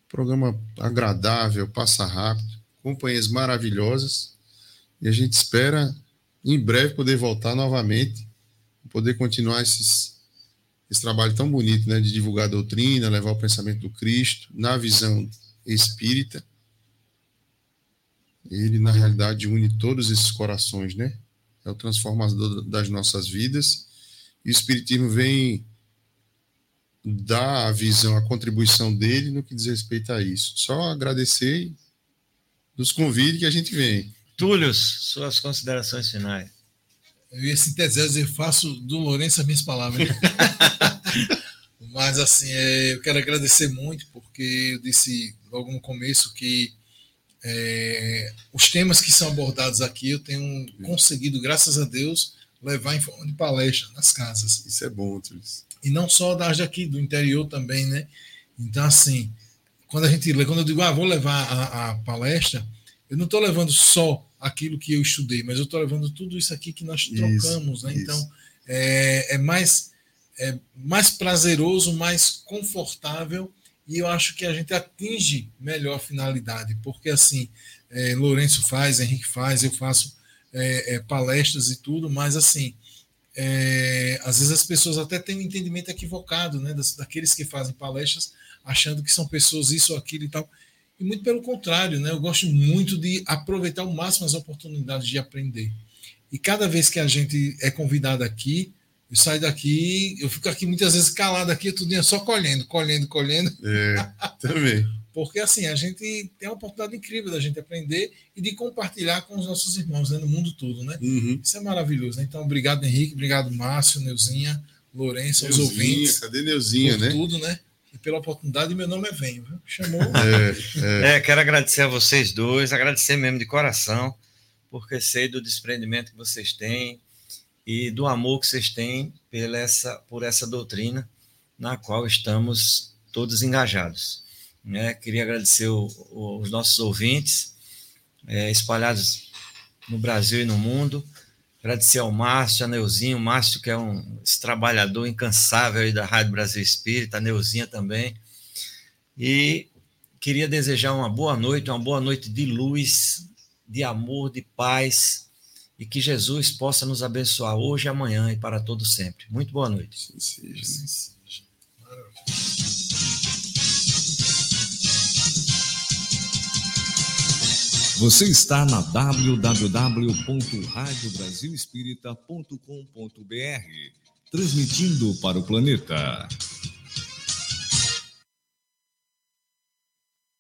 Programa agradável, passa rápido, companhias maravilhosas. E a gente espera em breve poder voltar novamente, poder continuar esses esse trabalho tão bonito, né, de divulgar a doutrina, levar o pensamento do Cristo na visão espírita. Ele, na realidade, une todos esses corações, né? É o transformador das nossas vidas. E o Espiritismo vem dar a visão, a contribuição dele no que diz respeito a isso. Só agradecer e nos convide que a gente vem.
Túlio, suas considerações finais.
Eu ia sintetizar, eu faço do Lourenço as minhas palavras. Mas, assim, é, eu quero agradecer muito, porque eu disse logo no começo que é, os temas que são abordados aqui eu tenho conseguido, graças a Deus, levar em forma de palestra nas casas.
Isso é bom, Tris.
E não só das daqui, do interior também, né? Então, assim, quando a gente quando eu digo, ah, vou levar a, a palestra, eu não estou levando só aquilo que eu estudei, mas eu estou levando tudo isso aqui que nós trocamos, isso, né? Isso. Então é, é, mais é mais prazeroso, mais confortável e eu acho que a gente atinge melhor finalidade, porque assim é, Lourenço faz, Henrique faz, eu faço é, é palestras e tudo, mas assim é, às vezes as pessoas até têm um entendimento equivocado, né, das, daqueles que fazem palestras, achando que são pessoas isso aquilo e tal. E muito pelo contrário, né? Eu gosto muito de aproveitar ao máximo as oportunidades de aprender. E cada vez que a gente é convidado aqui, eu saio daqui, eu fico aqui muitas vezes calado aqui, tudo só colhendo, colhendo, colhendo.
É, também.
Porque assim, a gente tem uma oportunidade incrível da gente aprender e de compartilhar com os nossos irmãos né, no mundo todo, né?
Uhum.
Isso é maravilhoso. Né? Então, obrigado, Henrique, obrigado, Márcio, Neuzinha, Lourenço,
Neuzinha,
os ouvintes.
Cadê Neuzinha, né?
tudo, né? Pela oportunidade. Meu nome é Venho? Chamou.
É, é. é, quero agradecer a vocês dois, agradecer mesmo de coração, porque sei do desprendimento que vocês têm e do amor que vocês têm pela essa, por essa doutrina na qual estamos todos engajados. Né? Queria agradecer o, o, os nossos ouvintes é, espalhados no Brasil e no mundo Agradecer ao Márcio, a Neuzinho, o Márcio que é um trabalhador incansável aí da Rádio Brasil Espírita, a Neuzinha também. E queria desejar uma boa noite, uma boa noite de luz, de amor, de paz, e que Jesus possa nos abençoar hoje, amanhã e para todo sempre. Muito boa noite.
Sim, sim, sim.
Você está na www.radiobrasilespírita.com.br, transmitindo para o planeta.